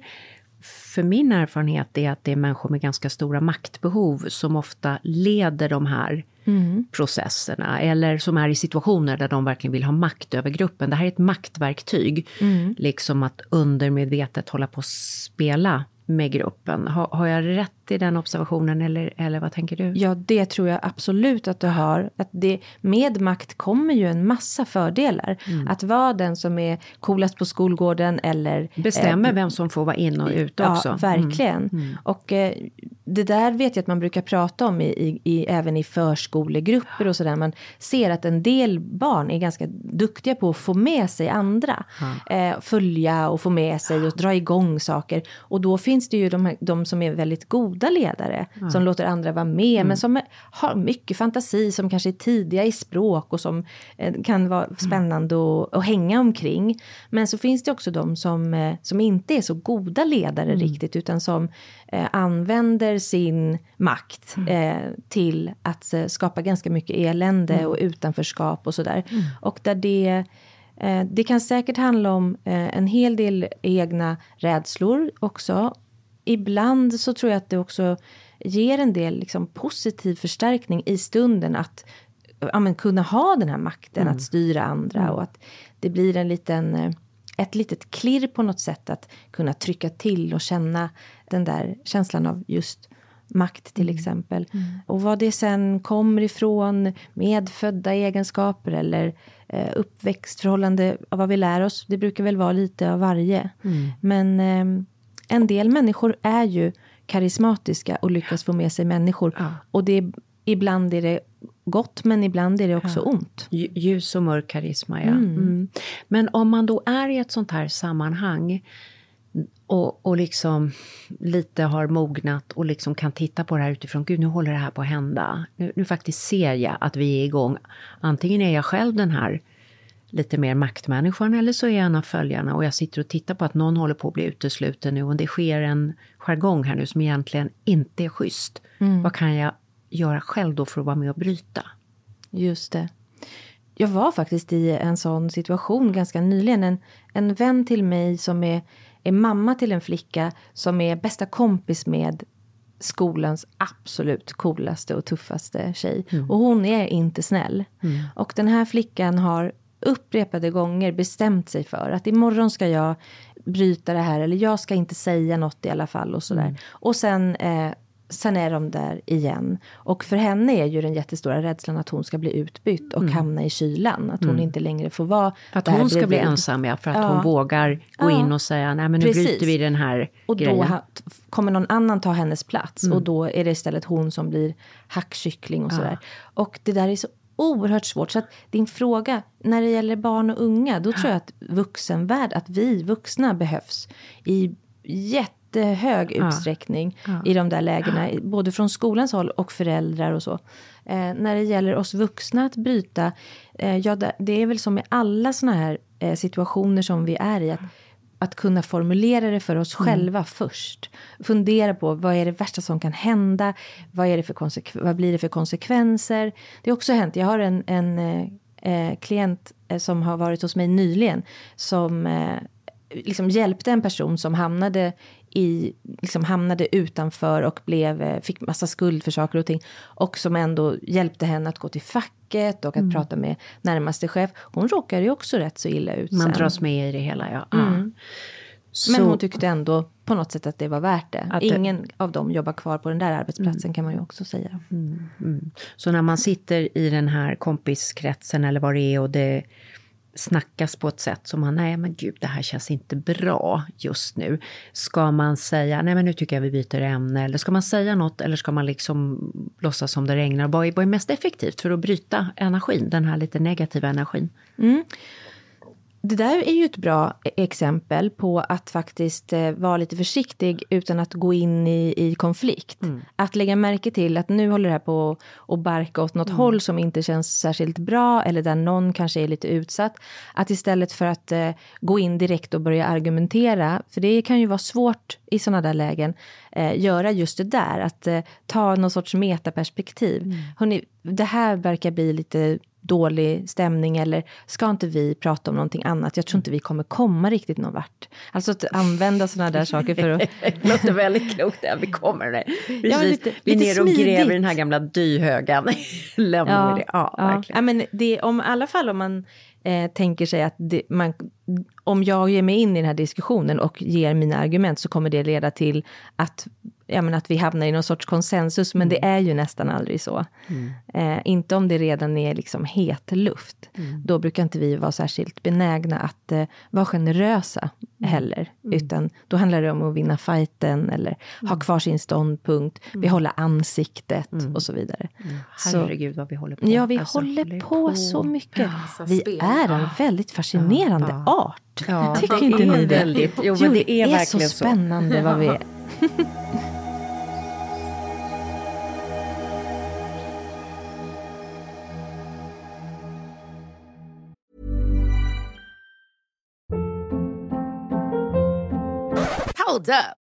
för min erfarenhet är att det är människor med ganska stora maktbehov som ofta leder de här mm. processerna. Eller som är i situationer där de verkligen vill ha makt över gruppen. Det här är ett maktverktyg. Mm. Liksom att undermedvetet hålla på att spela med gruppen. Har, har jag rätt i den observationen eller, eller vad tänker du? Ja, det tror jag absolut att du har. Att det, med makt kommer ju en massa fördelar. Mm. Att vara den som är coolast på skolgården eller... Bestämmer eh, vem som får vara in och ut också. Ja, verkligen. Mm. Mm. Och eh, det där vet jag att man brukar prata om i, i, i även i förskolegrupper och sådär. Man ser att en del barn är ganska duktiga på att få med sig andra. Eh, följa och få med sig och dra igång saker. Och då finns det ju de, de som är väldigt goda goda ledare ja. som låter andra vara med mm. men som har mycket fantasi, som kanske är tidiga i språk och som eh, kan vara mm. spännande att, att hänga omkring. Men så finns det också de som, eh, som inte är så goda ledare mm. riktigt utan som eh, använder sin makt mm. eh, till att eh, skapa ganska mycket elände mm. och utanförskap och sådär. Mm. Och där det eh, det kan säkert handla om en hel del egna rädslor också ibland så tror jag att det också ger en del liksom, positiv förstärkning i stunden att ja, men, kunna ha den här makten mm. att styra andra mm. och att det blir en liten, eh, ett litet klirr på något sätt att kunna trycka till och känna den där känslan av just makt till mm. exempel. Mm. Och vad det sen kommer ifrån, medfödda egenskaper eller eh, uppväxtförhållande, av vad vi lär oss. Det brukar väl vara lite av varje. Mm. Men eh, en del människor är ju karismatiska och lyckas få med sig människor. Ja. Och det är, ibland är det gott, men ibland är det också ont. Lj- Ljus och mörk karisma, ja. Mm. Men om man då är i ett sånt här sammanhang och, och liksom lite har mognat och liksom kan titta på det här utifrån, gud nu håller det här på att hända. Nu, nu faktiskt ser jag att vi är igång. Antingen är jag själv den här lite mer maktmänniskan eller så är jag en av följarna och jag sitter och tittar på att någon håller på att bli utesluten nu och det sker en jargong här nu som egentligen inte är schysst. Vad kan jag göra själv då för att vara med och bryta? Just det. Jag var faktiskt i en sån situation ganska nyligen. En, en vän till mig som är, är mamma till en flicka som är bästa kompis med skolans absolut coolaste och tuffaste tjej. Och hon är inte snäll. Och den här flickan har upprepade gånger bestämt sig för att imorgon ska jag bryta det här eller jag ska inte säga något i alla fall och sådär. Och sen eh, sen är de där igen. Och för henne är ju den jättestora rädslan att hon ska bli utbytt och hamna i kylan. Att hon inte längre får vara Att hon ska bli ensam, ja. För att Ja. hon vågar gå Ja. in och säga, nej men nu Precis. bryter vi den här Och då grejen. ha, t- kommer någon annan ta hennes plats. Och då är det istället hon som blir hackkyckling och sådär. Och det där är så oerhört svårt. Så att din fråga, när det gäller barn och unga, då tror jag att vuxenvärld, att vi vuxna behövs i jättehög utsträckning i de där lägena. Både från skolans håll och föräldrar och så. Eh, när det gäller oss vuxna att bryta, eh, ja, det, det är väl som i alla såna här eh, situationer som vi är i. Att, att kunna formulera det för oss själva först. Fundera på vad är det värsta som kan hända? Vad, är det för vad blir det för konsekvenser? Det har också hänt. Jag har en, en eh, eh, klient eh, som har varit hos mig nyligen. Som eh, liksom hjälpte en person som hamnade i, liksom hamnade utanför och blev, eh, fick massa skuld för saker och ting. Och som ändå hjälpte henne att gå till facket och att prata med närmaste chef. Hon råkade ju också rätt så illa ut Man sen. dras med i det hela, ja. Men Så- hon tyckte ändå på något sätt att det var värt det. Att det- Ingen av dem jobbar kvar på den där arbetsplatsen kan man ju också säga. Så när man sitter i den här kompiskretsen eller vad det är och det snackas på ett sätt som man, nej men gud det här känns inte bra just nu. Ska man säga, nej men nu tycker jag vi byter ämne, eller ska man säga något eller ska man liksom låtsas som det regnar? Vad är, vad är mest effektivt för att bryta energin, den här lite negativa energin? Mm. Det där är ju ett bra e- exempel på att faktiskt eh, vara lite försiktig utan att gå in i, i konflikt. Att lägga märke till att nu håller det här på att barka åt något håll som inte känns särskilt bra eller där någon kanske är lite utsatt. Att istället för att eh, gå in direkt och börja argumentera, för det kan ju vara svårt i sådana där lägen, eh, göra just det där. Att eh, ta någon sorts metaperspektiv. Mm. Hörrni, det här verkar bli lite dålig stämning eller ska inte vi prata om någonting annat? Jag tror inte vi kommer komma riktigt någon vart. Alltså att använda sådana där saker för att... Det låter väldigt klokt, ja, vi kommer. Precis. Ja, lite- vi är nere och gräver i smidigt. den här gamla dyhögen. Lämnar vi det. Ja, verkligen. Ja, men det, om, I alla fall om man eh, tänker sig att det, man, om jag ger mig in i den här diskussionen och ger mina argument så kommer det leda till att, ja, men att vi hamnar i någon sorts konsensus, men det är ju nästan aldrig så. Eh, inte om det redan är liksom het luft. Då brukar inte vi vara särskilt benägna att eh, vara generösa heller. Utan då handlar det om att vinna fighten eller ha kvar sin ståndpunkt, behålla ansiktet och så vidare. Så- Herregud vad vi håller på. Ja, vi Alltså, håller på, så mycket. Massa Vi är en väldigt fascinerande art. Ja, Tycker det inte är ni det? väldigt- jo, men det är så verkligen så. spännande vad vi är. Hold up.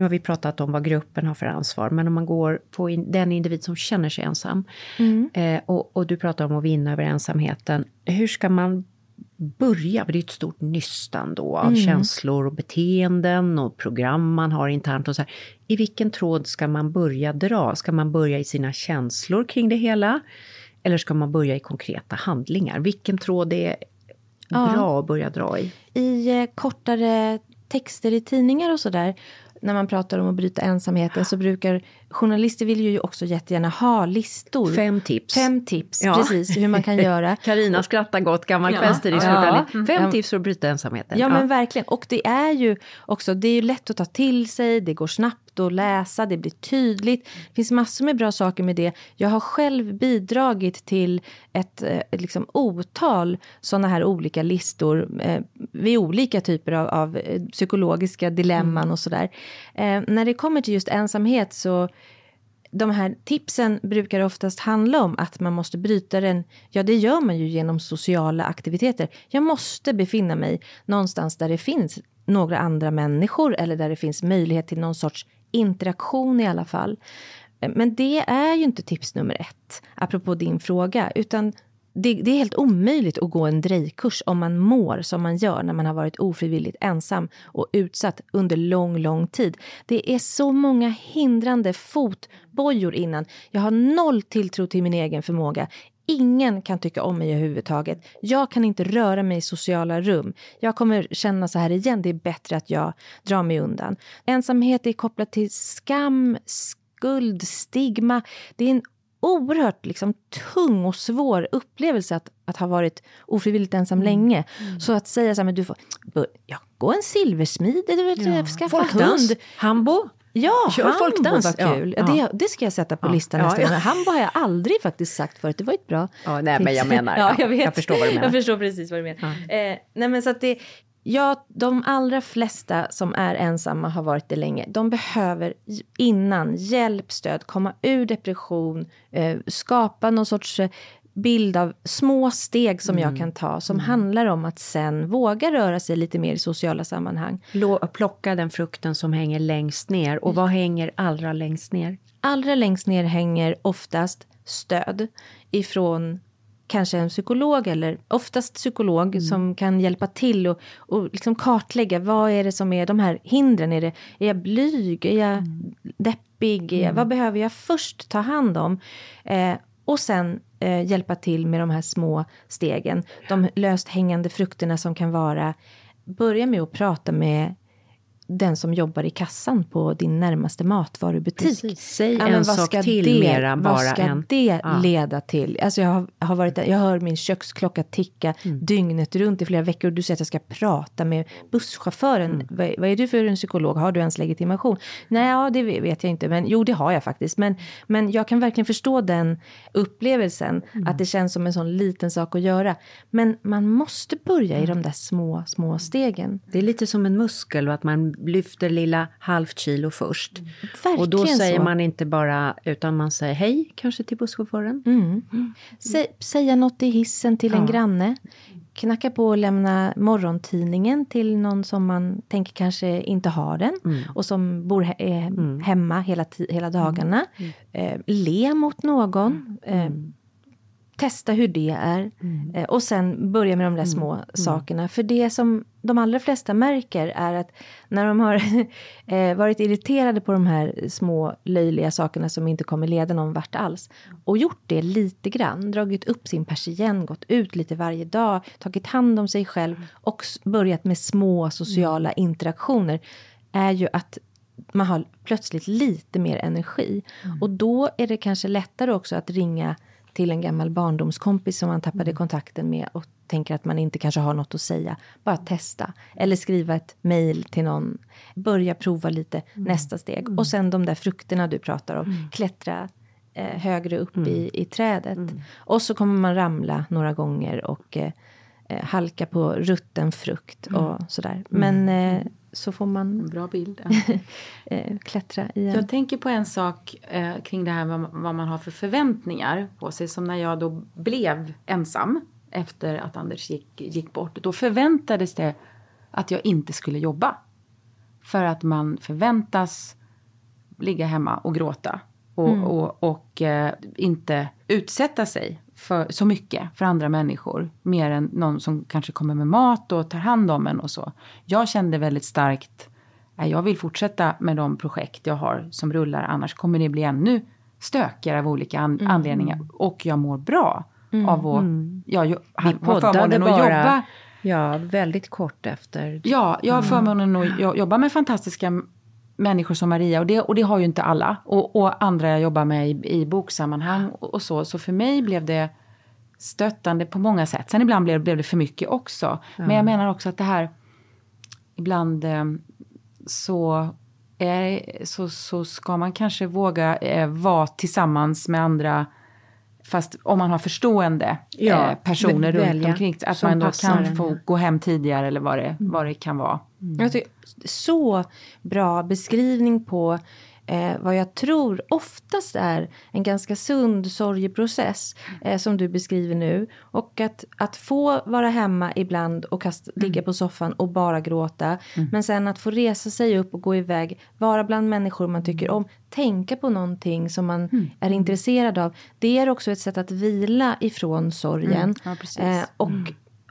Nu har vi pratat om vad gruppen har för ansvar, men om man går på in, den individ som känner sig ensam, eh, och, och, du pratar om att vinna över ensamheten, hur ska man börja? För det är ett stort nystan då av känslor och beteenden och program man har internt och så här. I vilken tråd ska man börja dra? Ska man börja i sina känslor kring det hela? Eller ska man börja i konkreta handlingar? Vilken tråd är bra att börja dra i? I eh, kortare texter i tidningar och sådär, när man pratar om att bryta ensamheten så brukar journalister vill ju också jättegärna ha listor. Fem tips. Fem tips, Ja. precis, hur man kan göra. Karina skrattar gott, gammal Ja. Ja. Fem Ja. tips för att bryta ensamheten. Ja, men verkligen. Och det är ju också, det är ju lätt att ta till sig, det går snabbt att läsa, det blir tydligt. Det finns massor med bra saker med det. Jag har själv bidragit till ett eh, liksom, otal sådana här olika listor eh, vid olika typer av, av eh, psykologiska dilemman och sådär. Eh, när det kommer till just ensamhet så de här tipsen brukar oftast handla om att man måste bryta den. Ja, det gör man ju genom sociala aktiviteter. Jag måste befinna mig någonstans där det finns några andra människor eller där det finns möjlighet till någon sorts interaktion i alla fall. Men det är ju inte tips nummer ett, apropå din fråga, utan det, det är helt omöjligt att gå en drejkurs om man mår som man gör när man har varit ofrivilligt ensam och utsatt under lång, lång tid. Det är så många hindrande fotbojor innan. Jag har noll tilltro till min egen förmåga. Ingen kan tycka om mig överhuvudtaget. Jag kan inte röra mig i sociala rum. Jag kommer känna så här igen, det är bättre att jag drar mig undan. Ensamhet är kopplat till skam, skuld, stigma. Det är en oerhört liksom, tung och svår upplevelse att, att ha varit ofrivilligt ensam länge. Så att säga så här, men du får ja, gå en silversmid, eller ja. skaffa Folkdans, hund. hambo. Ja, Kör folkdans. var Ja, kul. ja. Det, det ska jag sätta på Ja, listan ja, nästa ja. gång. Hambo har jag aldrig faktiskt sagt förut. Det var ett bra Ja, nej, men tips. jag menar, ja, ja, jag, vet. jag förstår vad du menar. Jag förstår precis vad du menar. Eh, nej, men så att det, ja, de allra flesta som är ensamma har varit det länge. De behöver innan hjälp, stöd, komma ur depression, eh, skapa någon sorts eh, bild av små steg som Mm. jag kan ta som handlar om att sen våga röra sig lite mer i sociala sammanhang. Plocka den frukten som hänger längst ner. Och vad hänger allra längst ner? Allra längst ner hänger oftast stöd ifrån kanske en psykolog eller oftast psykolog som kan hjälpa till och, och liksom kartlägga vad är det som är de här hindren. Är, det, är jag blyg? Är jag deppig? Är jag, vad behöver jag först ta hand om? Eh, och sen eh, hjälpa till med de här små stegen. De löst hängande frukterna som kan vara börja med att prata med den som jobbar i kassan på din närmaste matvarubutik. Precis. Säg men en vad sak till det, mera Vad bara ska än- det Ja. leda till? Alltså jag, har, har varit, jag hör min köksklocka ticka Mm. dygnet runt i flera veckor och du säger att jag ska prata med busschauffören. Mm. Vad, vad är du för en psykolog? Har du ens legitimation? Nej, ja, det vet jag inte. Men jo, det har jag faktiskt. Men, men jag kan verkligen förstå den upplevelsen. Mm. Att det känns som en sån liten sak att göra. Men man måste börja i de där små, små stegen. Det är lite som en muskel och att man lyfter lilla halvt kilo först. Verkligen och då säger så. man inte bara, utan man säger hej kanske till busschauffören. Sä, säga något i hissen till en Ja. granne. Knacka på och lämna morgontidningen till någon som man tänker kanske inte har den. Mm. Och som bor he eh, hemma hela, hela dagarna. Mm. Eh, le mot någon. Eh, testa hur det är. Mm. Eh, och sen börja med de där små sakerna. För det som de allra flesta märker är att när de har eh, varit irriterade på de här små löjliga sakerna som inte kommer leda någon vart alls. Och gjort det lite grann, dragit upp sin persienn, gått ut lite varje dag, tagit hand om sig själv och börjat med små sociala interaktioner. Är ju att man har plötsligt lite mer energi. Och då är det kanske lättare också att ringa till en gammal barndomskompis som man tappade kontakten med och tänker att man inte kanske har något att säga. Bara testa. Eller skriva ett mejl till någon. Börja prova lite nästa steg. Och sen de där frukterna du pratar om. Klättra eh, högre upp i, i trädet. Och så kommer man ramla några gånger och eh, halka på rutten frukt och sådär. Men eh, så får man Bra bild. eh, klättra igen. Jag tänker på en sak eh, kring det här med vad man har för förväntningar på sig. Som när jag då blev ensam efter att Anders gick, gick bort. Då förväntades det att jag inte skulle jobba. För att man förväntas ligga hemma och gråta. Och, och, och eh, inte utsätta sig för så mycket för andra människor. Mer än någon som kanske kommer med mat och tar hand om en och så. Jag kände väldigt starkt jag vill fortsätta med de projekt jag har som rullar. Annars kommer det bli ännu stökigare av olika an- anledningar. Och jag mår bra av att ja, jag, har förmånen att bara jobba. ja, väldigt kort efter. Ja, jag har förmånen att jo- jobba med fantastiska människor som Maria. Och det, och det har ju inte alla. Och, och andra jag jobbar med i, i boksammanhang och, och så. Så för mig blev det stöttande på många sätt. Sen ibland blev, blev det för mycket också. Men jag menar också att det här ibland eh, så, är, så, så ska man kanske våga eh, vara tillsammans med andra Fast om man har förstående Ja, eh, personer vä- runt välja omkring. Att man då kan få gå hem tidigare eller vad det, vad det kan vara. Jag tycker, så bra beskrivning på eh, vad jag tror oftast är en ganska sund sorgeprocess eh, som du beskriver nu. Och att, att få vara hemma ibland och kasta, ligga på soffan och bara gråta. Men sen att få resa sig upp och gå iväg, vara bland människor man tycker om, tänka på någonting som man är intresserad av. Det är också ett sätt att vila ifrån sorgen. Ja. Eh, och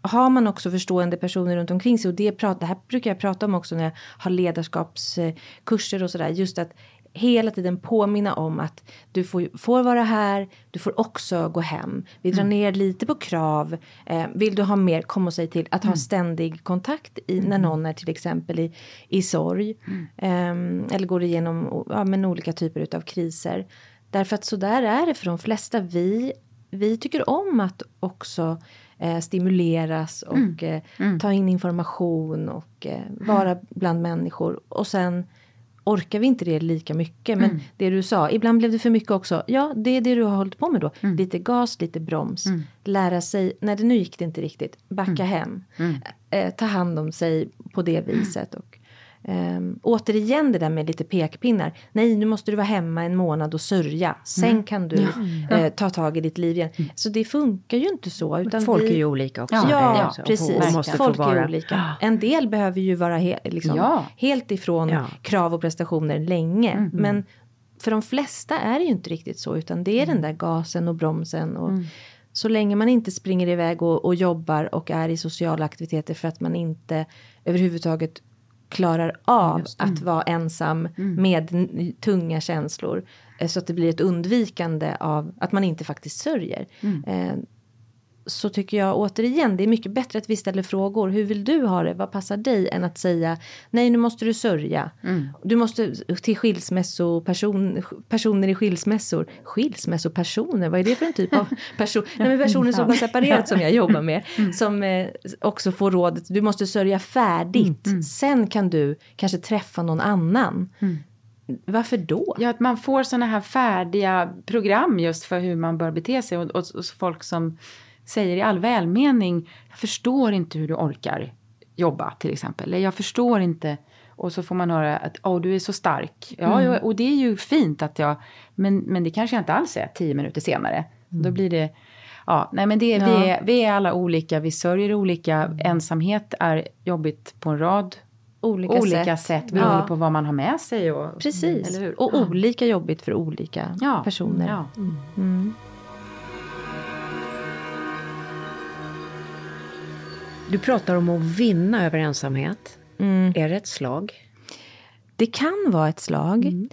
har man också förstående personer runt omkring sig och det, prat, det här brukar jag prata om också när jag har ledarskapskurser och sådär. Just att hela tiden påminna om att du får, får vara här, du får också gå hem. Vi drar ner lite på krav. Eh, vill du ha mer, kom och säg till. Att ha ständig kontakt i, när någon är till exempel i, i sorg. Ehm, eller går igenom ja, men olika typer av kriser. Därför att så där är det för de flesta. Vi, vi tycker om att också eh, stimuleras och eh, ta in information och eh, vara bland människor. Och sen orkar vi inte det lika mycket. Men det du sa, ibland blev det för mycket också. Ja, det är det du har hållit på med då. Lite gas, lite broms. Lära sig, nej det nu gick det inte riktigt, backa hem. Eh, ta hand om sig på det viset. Och, ehm, återigen det där med lite pekpinnar. Nej, nu måste du vara hemma en månad och sörja. Sen kan du eh, ta tag i ditt liv igen. Så det funkar ju inte så. Utan Folk vi, är ju olika också. Ja, ja precis. Måste få Folk vara, är olika. En del behöver ju vara he, liksom, Ja. helt ifrån Ja. krav och prestationer länge. Men för de flesta är det ju inte riktigt så. Utan det är den där gasen och bromsen. Och Så länge man inte springer iväg och, och jobbar och är i sociala aktiviteter för att man inte överhuvudtaget klarar av att vara ensam med n- tunga känslor. eh, Så att det blir ett undvikande av att man inte faktiskt sörjer. Eh, så tycker jag återigen det är mycket bättre att vi ställer frågor. Hur vill du ha det? Vad passar dig? Än att säga nej nu måste du sörja. Du måste till skilsmässoperson, personer i skilsmässor. Skilsmässopersoner, vad är det för en typ av person? Nej men personer som har separerat som jag jobbar med. Som eh, också får rådet, du måste sörja färdigt. Sen kan du kanske träffa någon annan. Varför då? Ja, att man får såna här färdiga program just för hur man bör bete sig. Och, och, och folk som säger i all välmening, jag förstår inte hur du orkar jobba till exempel. Eller jag förstår inte. Och så får man höra att oh, du är så stark. Ja, ja, och det är ju fint att jag... Men, men det kanske jag inte alls är tio minuter senare. Då blir det... Ja, nej men det, vi, är, vi är alla olika, vi sörjer olika. Ensamhet är jobbigt på en rad Olika, olika sätt. sätt, beroende Ja. på vad man har med sig. Och, Precis. Eller hur? Och Ja. olika jobbigt för olika Ja, personer. Ja. Mm. Du pratar om att vinna över ensamhet. Är det ett slag? Det kan vara ett slag.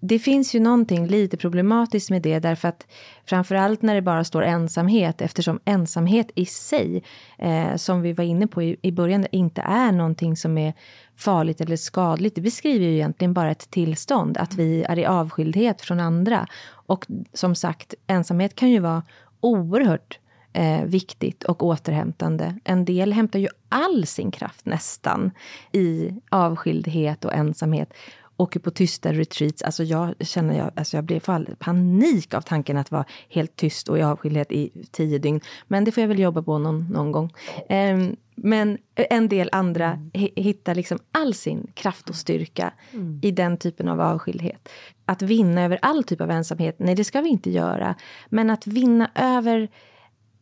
Det finns ju någonting lite problematiskt med det därför att framförallt när det bara står ensamhet eftersom ensamhet i sig, eh, som vi var inne på i, i början, inte är någonting som är farligt eller skadligt. Det beskriver ju egentligen bara ett tillstånd, att vi är i avskildhet från andra. Och som sagt, ensamhet kan ju vara oerhört eh, viktigt och återhämtande. En del hämtar ju all sin kraft nästan i avskildhet och ensamhet. Åker på tysta retreats. Alltså jag känner, jag, alltså jag blir fall panik av tanken att vara helt tyst och i avskildhet i tio dygn. Men det får jag väl jobba på någon, någon gång. Eh, men en del andra hi- hittar liksom all sin kraft och styrka i den typen av avskildhet. Att vinna över all typ av ensamhet, nej det ska vi inte göra. Men att vinna över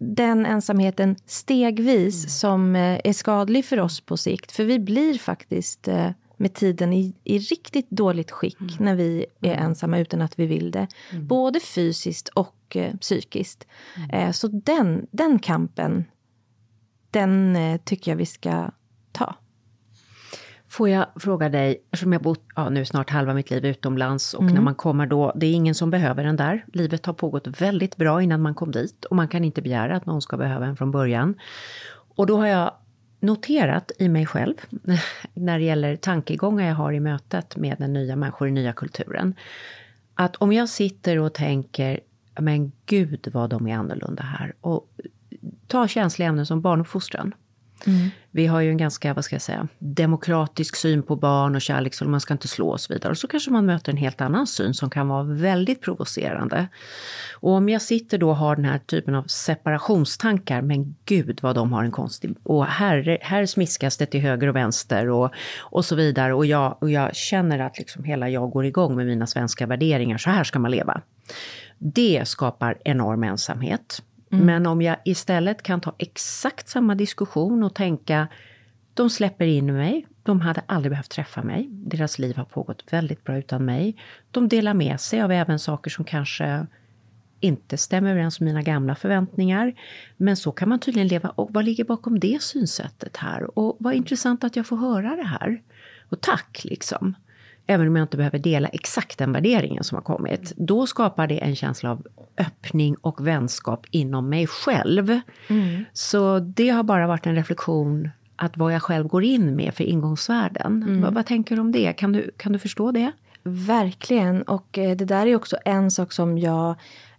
den ensamheten stegvis som eh, är skadlig för oss på sikt. För vi blir faktiskt eh, med tiden i, i riktigt dåligt skick när vi är ensamma utan att vi vill det. Både fysiskt och eh, psykiskt. Eh, så den, den kampen, den tycker jag vi ska ta. Får jag fråga dig, eftersom jag bott ja, nu snart halva mitt liv utomlands och när man kommer då, det är ingen som behöver en där. Livet har pågått väldigt bra innan man kom dit och man kan inte begära att någon ska behöva en från början. Och då har jag noterat i mig själv, när det gäller tankegångar jag har i mötet med den nya människor i nya kulturen, att om jag sitter och tänker, men gud vad de är annorlunda här, och ta känsliga ämnen som barnuppfostran. Mm. Vi har ju en ganska, vad ska jag säga, demokratisk syn på barn och kärlek, så man ska inte slå och så vidare. Och så kanske man möter en helt annan syn som kan vara väldigt provocerande. Och om jag sitter då och har den här typen av separationstankar, men gud vad de har en konstig... Och här, här smiskas det till höger och vänster och, och så vidare. Och jag, och jag känner att liksom hela jag går igång med mina svenska värderingar, så här ska man leva. Det skapar enorm ensamhet. Mm. Men om jag istället kan ta exakt samma diskussion och tänka, de släpper in mig, de hade aldrig behövt träffa mig, deras liv har pågått väldigt bra utan mig. De delar med sig av även saker som kanske inte stämmer överens med mina gamla förväntningar. Men så kan man tydligen leva. Och vad ligger bakom det synsättet här? Och vad intressant att jag får höra det här. Och tack, liksom. Även om jag inte behöver dela exakt den värderingen som har kommit. Då skapar det en känsla av öppning och vänskap inom mig själv. Så det har bara varit en reflektion att vad jag själv går in med för ingångsvärden. Vad, vad tänker du om det? Kan du, kan du förstå det? Verkligen. Och eh, det där är också en sak som jag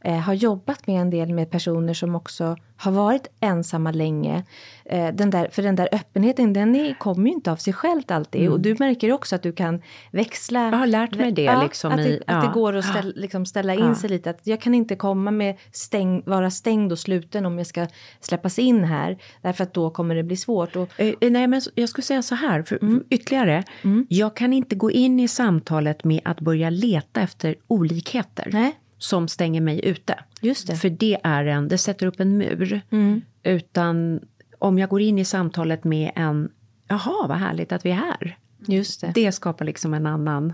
eh, har jobbat med en del med personer som också har varit ensamma länge. Eh, den där, för den där öppenheten, den är, kommer ju inte av sig självt alltid. Och du märker också att du kan växla. Jag har lärt mig det, liksom att, det i- att det ja. går att ställa, liksom ställa in sig lite. Att jag kan inte komma med stäng, vara stängd och sluten om jag ska släppas in här. Därför att då kommer det bli svårt. Och, Eh, nej, men jag skulle säga så här, för, för ytterligare. Jag kan inte gå in i samtalet med att börja leta efter olikheter Nej. Som stänger mig ute. Just det. För det är en, det sätter upp en mur. Utan om jag går in i samtalet med en, jaha vad härligt att vi är här. just det. Det skapar liksom en annan...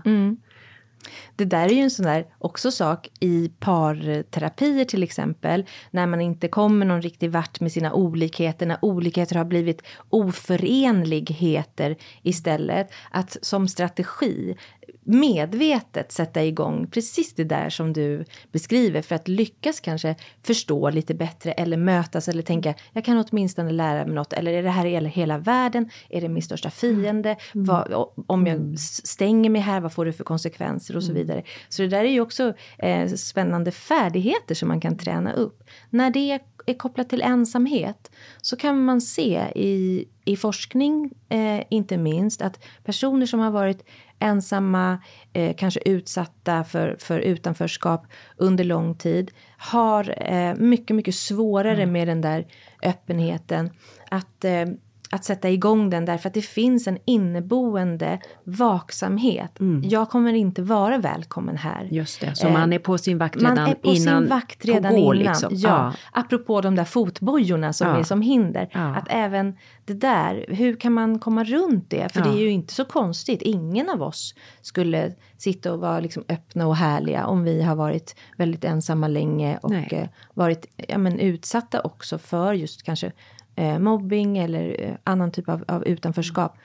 Det där är ju en sån där också sak i parterapier till exempel. När man inte kommer någon riktig vart med sina olikheter. När olikheter har blivit oförenligheter istället. Att som strategi medvetet sätta igång precis det där som du beskriver. För att lyckas kanske förstå lite bättre eller mötas eller tänka jag kan åtminstone lära mig något. Eller är det här gäller hela världen? Är det min största fiende? Vad, om jag s- stänger mig här, vad får det för konsekvenser och så vidare. Så det där är ju också eh, spännande färdigheter som man kan träna upp. När det är kopplat till ensamhet så kan man se i, i forskning, eh, inte minst, att personer som har varit ensamma, eh, kanske utsatta för, för utanförskap under lång tid har eh, mycket, mycket svårare med den där öppenheten. Att, eh, att sätta igång den därför att det finns en inneboende vaksamhet. Jag kommer inte vara välkommen här. Just det, så man är på sin vakt redan Man är på innan... sin vakt redan på gå, innan. Liksom. Ja. Apropå de där fotbojorna som Ja. är som hinder. Ja. Att även det där, hur kan man komma runt det? För det är ju inte så konstigt. Ingen av oss skulle sitta och vara liksom öppna och härliga om vi har varit väldigt ensamma länge och Nej. eh, varit ja, men, utsatta också för just kanske eh, mobbing eller eh, annan typ av, av utanförskap.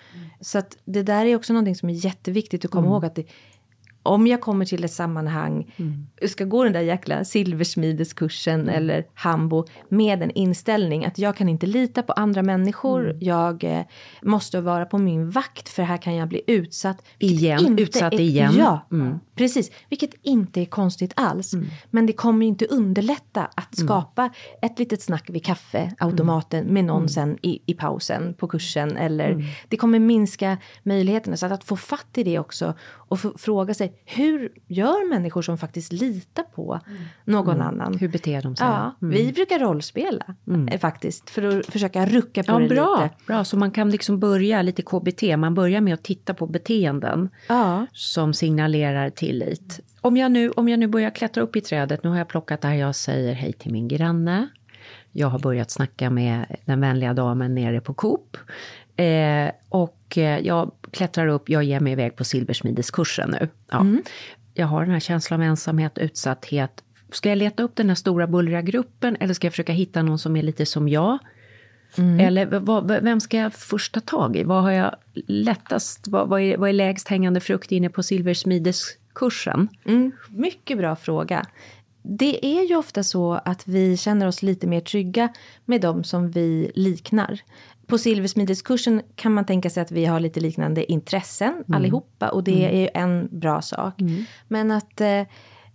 Så att det där är också någonting som är jätteviktigt att komma ihåg att det, om jag kommer till ett sammanhang, ska gå den där jäkla silversmideskursen eller hambo med en inställning att jag kan inte lita på andra människor. Jag eh, måste vara på min vakt för här kan jag bli utsatt. Igen, utsatt är, igen. Ja, Mm. precis. Vilket inte är konstigt alls. Men det kommer ju inte underlätta att Mm. skapa ett litet snack vid kaffeautomaten med någon sen i, i pausen på kursen. Eller Mm. det kommer minska möjligheterna. Så att, att få fatt i det också och fråga sig hur gör människor som faktiskt litar på någon annan? Mm. Hur beter de sig? Ja, Mm. vi brukar rollspela eh, faktiskt för att försöka rucka på Ja, det bra, lite. bra. Så man kan liksom börja lite KBT. Man börjar med att titta på beteenden Ja. som signalerar tillit. Om jag, nu, om jag nu börjar klättra upp i trädet, nu har jag plockat där jag säger hej till min granne. Jag har börjat snacka med den vänliga damen nere på Coop. Eh, och eh, jag klättrar upp, jag ger mig iväg på silversmideskursen nu. Ja. Jag har den här känslan av ensamhet, utsatthet. Ska jag leta upp den här stora bullriga gruppen eller ska jag försöka hitta någon som är lite som jag? Eller v- vad, vem ska jag först ta tag i? Vad har jag lättast, vad, vad, är, vad är lägst hängande frukt inne på silversmideskursen? Mm, mycket bra fråga. Det är ju ofta så att vi känner oss lite mer trygga med de som vi liknar. På silversmideskursen kan man tänka sig att vi har lite liknande intressen allihopa och det är ju en bra sak. Men att eh,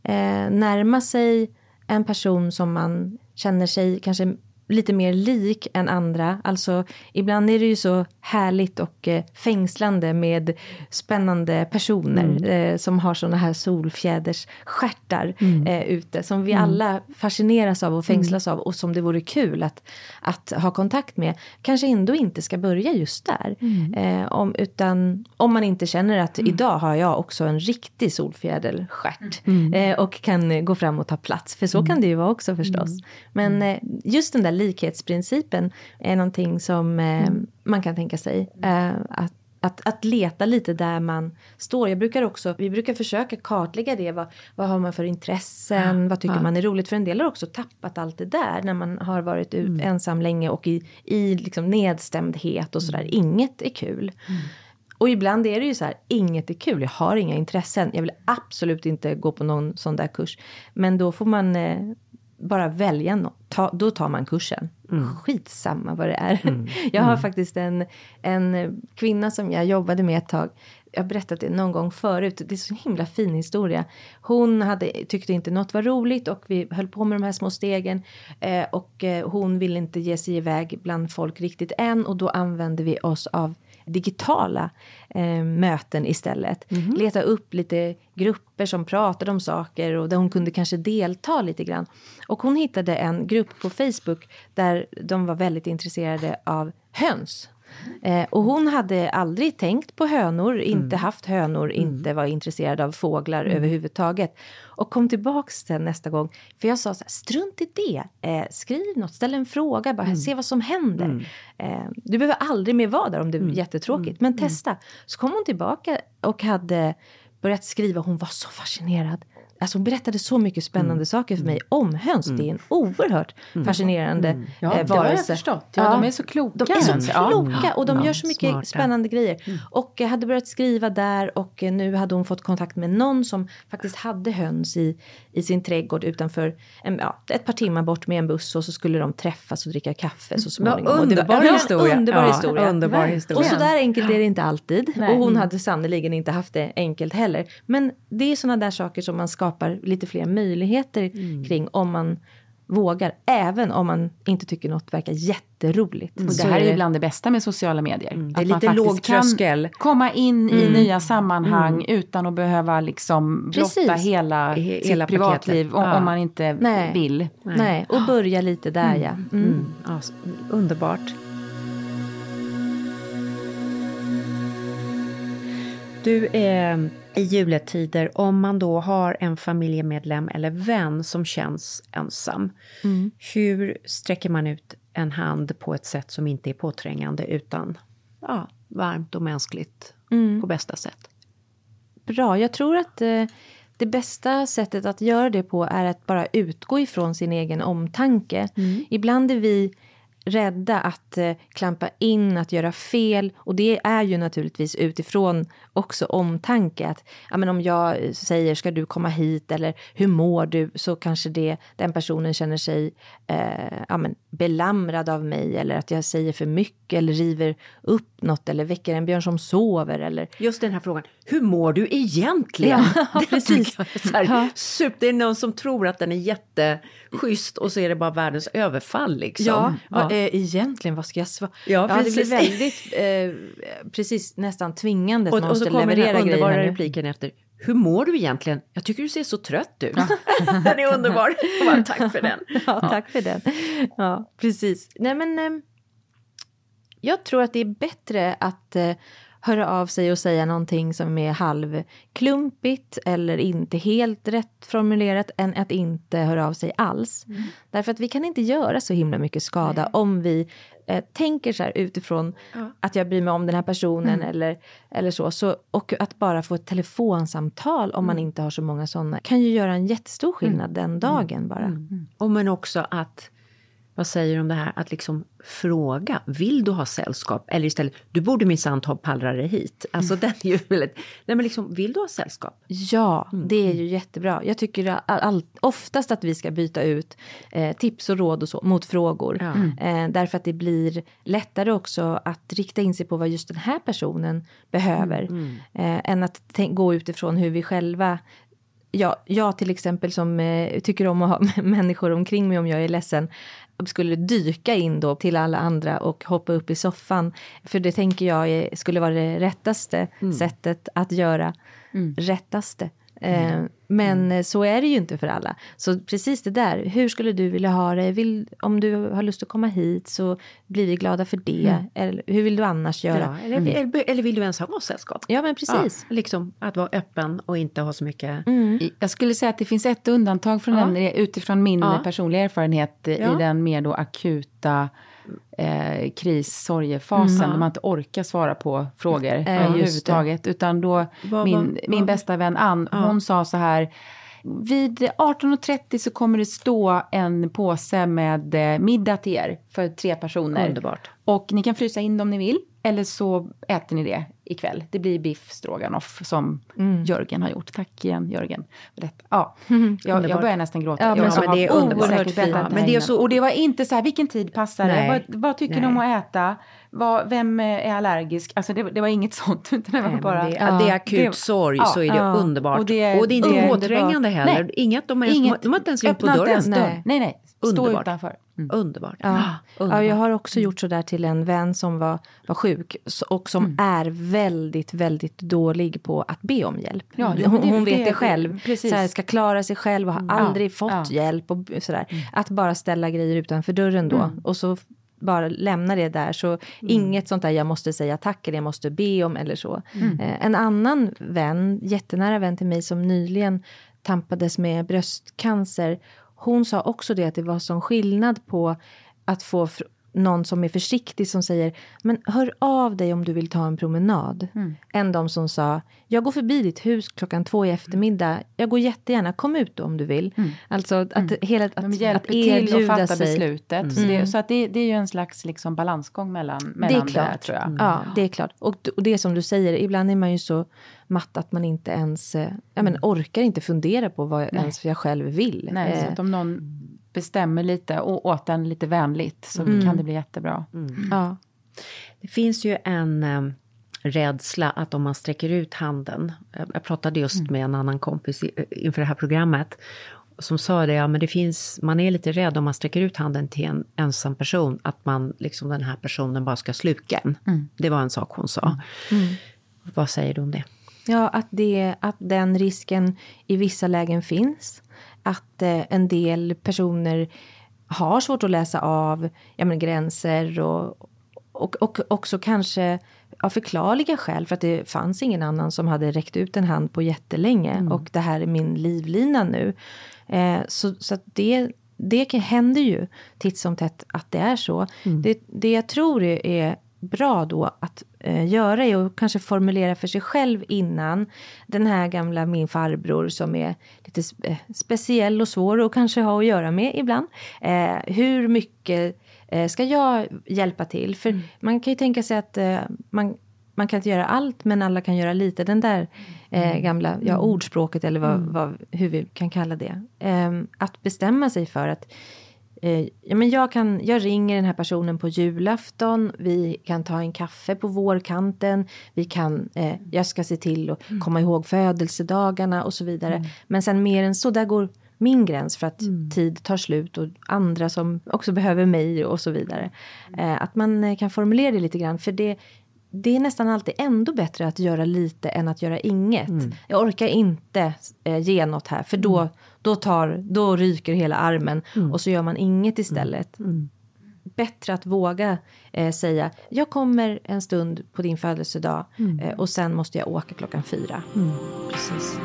eh, närma sig en person som man känner sig kanske lite mer lik än andra. Alltså ibland är det ju så härligt och eh, fängslande med spännande personer eh, som har såna här solfjädersstjärtar eh, ute som vi alla fascineras av och fängslas av och som det vore kul att, att ha kontakt med. Kanske ändå inte ska börja just där. Eh, om, utan om man inte känner att idag har jag också en riktig solfjäderstjärt eh, och kan gå fram och ta plats. För så kan det ju vara också förstås. Men eh, just den där likhetsprincipen är någonting som eh, man kan tänka sig. Eh, att, att, att leta lite där man står. Jag brukar också, vi brukar försöka kartlägga det. Vad, vad har man för intressen? Vad tycker man är roligt? För en del har också tappat allt det där när man har varit ut, ensam länge och i, i liksom nedstämdhet och sådär. Inget är kul. Och ibland är det ju så här, inget är kul, jag har inga intressen, jag vill absolut inte gå på någon sån där kurs. Men då får man eh, bara välja något, ta, då tar man kursen. Skitsamma vad det är. jag har faktiskt en, en kvinna som jag jobbade med ett tag, jag har berättat det någon gång förut, det är så himla fin historia. Hon hade, tyckte inte något var roligt och vi höll på med de här små stegen. Eh, och eh, hon ville inte ge sig iväg bland folk riktigt än och då använde vi oss av digitala eh, möten istället. Leta upp lite grupper som pratade om saker och där hon kunde kanske delta lite grann. Och hon hittade en grupp på Facebook där de var väldigt intresserade av höns. Eh, och hon hade aldrig tänkt på hönor, inte haft hönor, inte var intresserad av fåglar överhuvudtaget. Och kom tillbaks sen nästa gång. För jag sa så här, strunt i det. Eh, skriv något, ställ en fråga, bara se vad som händer. Eh, du behöver aldrig mer vara där om det är jättetråkigt, men testa. Så kom hon tillbaka och hade börjat skriva, hon var så fascinerad. Alltså hon berättade så mycket spännande saker för mig om höns. Det är en oerhört fascinerande Ja, eh, det har jag varelse. förstått. Ja, de är så kloka, De är så. Ja. kloka och de Ja, gör så mycket smarta. spännande grejer. Och eh, hade börjat skriva där och eh, nu hade hon fått kontakt med någon som faktiskt hade höns i, i sin trädgård utanför en, ja, ett par timmar bort med en buss och så skulle de träffas och dricka kaffe så småningom. Och det underbar var historia. Underbar Ja, historia. underbar historia. Och så där enkelt är det inte alltid. Nej. Och hon hade sannerligen inte haft det enkelt heller. Men det är sådana där saker som man skapar lite fler möjligheter Mm. kring om man vågar. Även om man inte tycker något verkar jätteroligt. Och det här är ju bland det bästa med sociala medier. Mm, det är Att man lite låg tröskel. kan komma in i nya sammanhang utan att behöva liksom blotta Precis. hela, He- sitt hela privatliv paketet. om, Ja. om man inte Nej. vill. Nej. och börja lite där ja. Mm. Mm. Ja, s- underbart. Du, eh, i juletider, om man då har en familjemedlem eller vän som känns ensam, hur sträcker man ut en hand på ett sätt som inte är påträngande utan ja, varmt och mänskligt på bästa sätt? Bra, jag tror att eh, det bästa sättet att göra det på är att bara utgå ifrån sin egen omtanke. Ibland är vi rädda att eh, klampa in, att göra fel. Och det är ju naturligtvis utifrån också omtanke. Att ja, men om jag säger ska du komma hit eller hur mår du? Så kanske det, den personen känner sig eh, ja, men belamrad av mig eller att jag säger för mycket eller river upp något eller väcker en björn som sover. Eller... Just den här frågan, hur mår du egentligen? Ja, precis. så här, ja. Super, det är någon som tror att den är jätteschysst och så är det bara världens överfall. Liksom. Ja, ja. Eh, egentligen, vad ska jag svara? Ja, ja, det blir väldigt, eh, precis nästan tvingande att och, man måste och så kommer leverera den underbara grejer. repliken efter. Hur mår du egentligen? Jag tycker du ser så trött ut. den är underbar. Bara, tack för den. Ja, tack för den. Ja, precis. Nej, men eh, jag tror att det är bättre att eh, höra av sig och säga någonting som är halvklumpigt eller inte helt rätt formulerat än att inte höra av sig alls. Mm. Därför att vi kan inte göra så himla mycket skada Nej. om vi eh, tänker så här utifrån ja. att jag bryr mig om den här personen mm. eller, eller så, så. Och att bara få ett telefonsamtal om mm. man inte har så många sådana kan ju göra en jättestor skillnad mm. den dagen bara. Mm. Och men också att vad säger du om det här att liksom fråga, vill du ha sällskap? Eller istället, du borde minsann ta pallrare hit. Alltså mm. den är ju väldigt, nej men liksom, vill du ha sällskap? Ja, mm. det är ju jättebra. Jag tycker all, oftast att vi ska byta ut eh, tips och råd och så mot frågor. Ja. Mm. Eh, därför att det blir lättare också att rikta in sig på vad just den här personen behöver. Mm. mm. Eh, än att gå utifrån hur vi själva Ja, jag till exempel som eh, tycker om att ha människor omkring mig om jag är ledsen skulle dyka in då till alla andra och hoppa upp i soffan. För det tänker jag skulle vara det rättaste mm. sättet att göra mm. rättaste. Eh, mm. Men mm. så är det ju inte för alla. Så precis det där, hur skulle du vilja ha det? Vill, om du har lust att komma hit så blir vi glada för det. Mm. Eller hur vill du annars göra? Ja, eller, mm. eller, vill du ens ha sällskap? Ja, men precis. Ja, liksom att vara öppen och inte ha så mycket... Mm. Jag skulle säga att det finns ett undantag från ja. den, utifrån min personliga erfarenhet i den mer då akuta eh, kris, sorgefasen, mm. när man inte orkar svara på frågor eh, överhuvudtaget. Utan då, va, min, min bästa vän Ann, ja. hon sa så här, vid 18.30 så kommer det stå en påse med eh, middag till er för tre personer. Underbart. Och ni kan frysa in dem om ni vill. Eller så äter ni det ikväll. Det blir biff stroganoff som mm. Jörgen har gjort. Tack igen Jörgen. För detta. Ja, jag, jag börjar nästan gråta. Ja, men, ja, men det är underbart fint. Men det är så, och det var inte så här, vilken tid passar det? Vad, vad tycker ni om att äta? Vad, vem är allergisk? Alltså det, det var inget sånt. Utan det, var bara, det, ja, det är akut det, sorg så är det ja, underbart. Och det är, och det är inte påträngande heller. Nej, Inget, de, är, inget, de har inte ens gjort på dörren. Nej, nej, nej. Stå underbart. utanför. Mm. Underbart. Ja. Underbart. ja, jag har också gjort så där till en vän som var, var sjuk och som mm. är väldigt, väldigt dålig på att be om hjälp. Ja, hon, det, hon vet det, det själv. Precis. Så här, ska klara sig själv och har mm. aldrig fått hjälp. Och sådär. Mm. Att bara ställa grejer utanför dörren då. Mm. Och så bara lämna det där. Så mm. inget sånt där jag måste säga tack eller jag måste be om eller så. Eh, en annan vän, jättenära vän till mig som nyligen tampades med bröstcancer. Hon sa också det att det var sån skillnad på att få någon som är försiktig som säger men hör av dig om du vill ta en promenad. Mm. Än de som sa jag går förbi ditt hus klockan två i eftermiddag. Jag går jättegärna, kom ut då om du vill. Mm. Alltså att, mm. hela, att, De hjälper att till att fatta sig. beslutet. Mm. Så, det, så att det, det, är ju en slags liksom balansgång mellan, mellan det, är klart. det här tror jag. Ja, det är klart. Och, och det som du säger, ibland är man ju så matt att man inte ens eh, ja, men, orkar inte fundera på vad Nej. ens jag själv vill. Nej, eh. om någon bestämmer lite och åt en lite vänligt så mm. kan det bli jättebra. Mm. Ja. Det finns ju en um, rädsla att om man sträcker ut handen. Jag pratade just mm. med en annan kompis inför det här programmet som sa det, ja men det finns, man är lite rädd om man sträcker ut handen till en ensam person, att man liksom den här personen bara ska sluka en. Mm. Det var en sak hon sa. Mm. Vad säger du om det? Ja, att, det, att den risken i vissa lägen finns att eh, en del personer har svårt att läsa av ja, men, gränser och, och, och också kanske av förklarliga skäl för att det fanns ingen annan som hade räckt ut en hand på jättelänge mm. och det här är min livlina nu. Eh, så så det, det händer ju titt som tätt att det är så. Mm. Det, det jag tror är, är bra då att eh, göra är att kanske formulera för sig själv innan. Den här gamla min farbror som är lite spe eh, speciell och svår och kanske ha att göra med ibland. Eh, hur mycket Eh, ska jag hjälpa till? För Mm. man kan ju tänka sig att eh, man, man kan inte göra allt, men alla kan göra lite. Den där eh, Mm. gamla ja, ordspråket, eller vad, vad, hur vi kan kalla det. Eh, att bestämma sig för att eh, ja, men jag, kan, jag ringer den här personen på julafton. Vi kan ta en kaffe på vårkanten. Vi kan, eh, jag ska se till att komma ihåg födelsedagarna och så vidare. Men sen mer än så, där går min gräns för att tid tar slut och andra som också behöver mig och så vidare. Eh, att man eh, kan formulera det lite grann. För det, det är nästan alltid ändå bättre att göra lite än att göra inget. Jag orkar inte eh, ge något här för då, då, tar, då ryker hela armen och så gör man inget istället. Bättre att våga eh, säga jag kommer en stund på din födelsedag eh, och sen måste jag åka klockan fyra. Precis.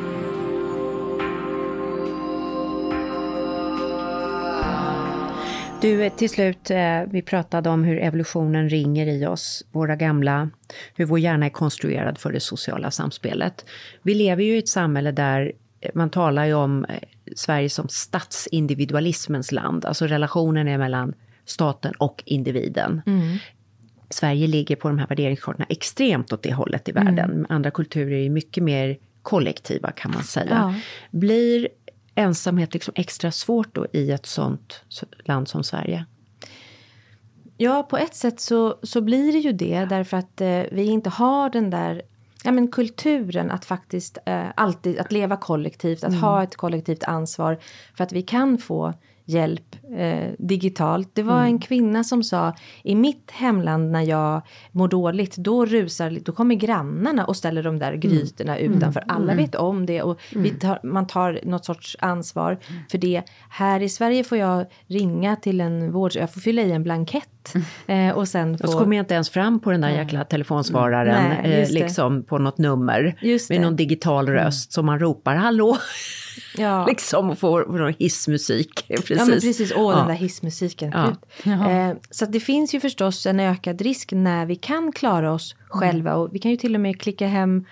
Du, eh, till slut, eh, vi pratade om hur evolutionen ringer i oss, våra gamla, hur vår hjärna är konstruerad för det sociala samspelet. Vi lever ju i ett samhälle där eh, man talar ju om Sverige som statsindividualismens land, alltså relationen är mellan staten och individen. Sverige ligger på de här värderingskartorna extremt åt det hållet i världen. Andra kulturer är mycket mer kollektiva kan man säga. Blir ensamhet liksom extra svårt då i ett sånt land som Sverige? Ja, på ett sätt så, så blir det ju det därför att eh, vi inte har den där ja, men kulturen att faktiskt eh, alltid att leva kollektivt, att ha ett kollektivt ansvar för att vi kan få hjälp eh, digitalt. Det var en kvinna som sa i mitt hemland när jag mår dåligt då rusar, då kommer grannarna och ställer de där grytorna utanför. Alla vet om det och vi tar, man tar något sorts ansvar för det. Här i Sverige får jag ringa till en vård, jag får fylla i en blankett eh, och sen Och så få... kommer jag inte ens fram på den där jäkla telefonsvararen, Nej, eh, liksom på något nummer. Med någon digital röst som man ropar hallå, Ja. liksom och får, får någon hissmusik. Precis. Ja men precis, åh Ja. den där hissmusiken. Ja. Eh, så att det finns ju förstås en ökad risk när vi kan klara oss själva och vi kan ju till och med klicka hem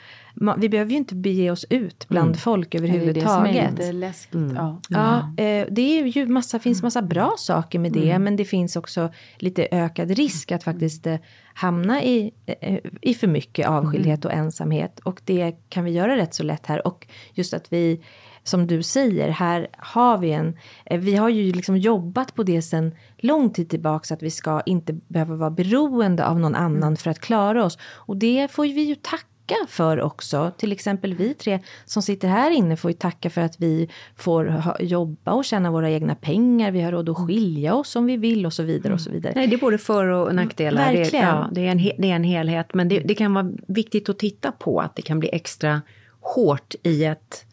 vi behöver ju inte bege oss ut bland folk Det är det som är överhuvudtaget. lite läskigt. Ja. Ja, eh, det är ju massa, finns massa bra saker med det, men det finns också lite ökad risk att faktiskt eh, hamna i, eh, i för mycket avskildhet och ensamhet. Och det kan vi göra rätt så lätt här. Och just att vi, som du säger, här har vi en, eh, vi har ju liksom jobbat på det sedan lång tid tillbaka, att vi ska inte behöva vara beroende av någon annan för att klara oss. Och det får vi ju tacka för också. Till exempel vi tre som sitter här inne får ju tacka för att vi får jobba och tjäna våra egna pengar. Vi har råd att skilja oss om vi vill och så vidare och så vidare. Nej, det är både för och nackdelar. Det, är- Verkligen. ja, det, är en, det är en helhet. Men det, det kan vara viktigt att titta på att det kan bli extra hårt i ett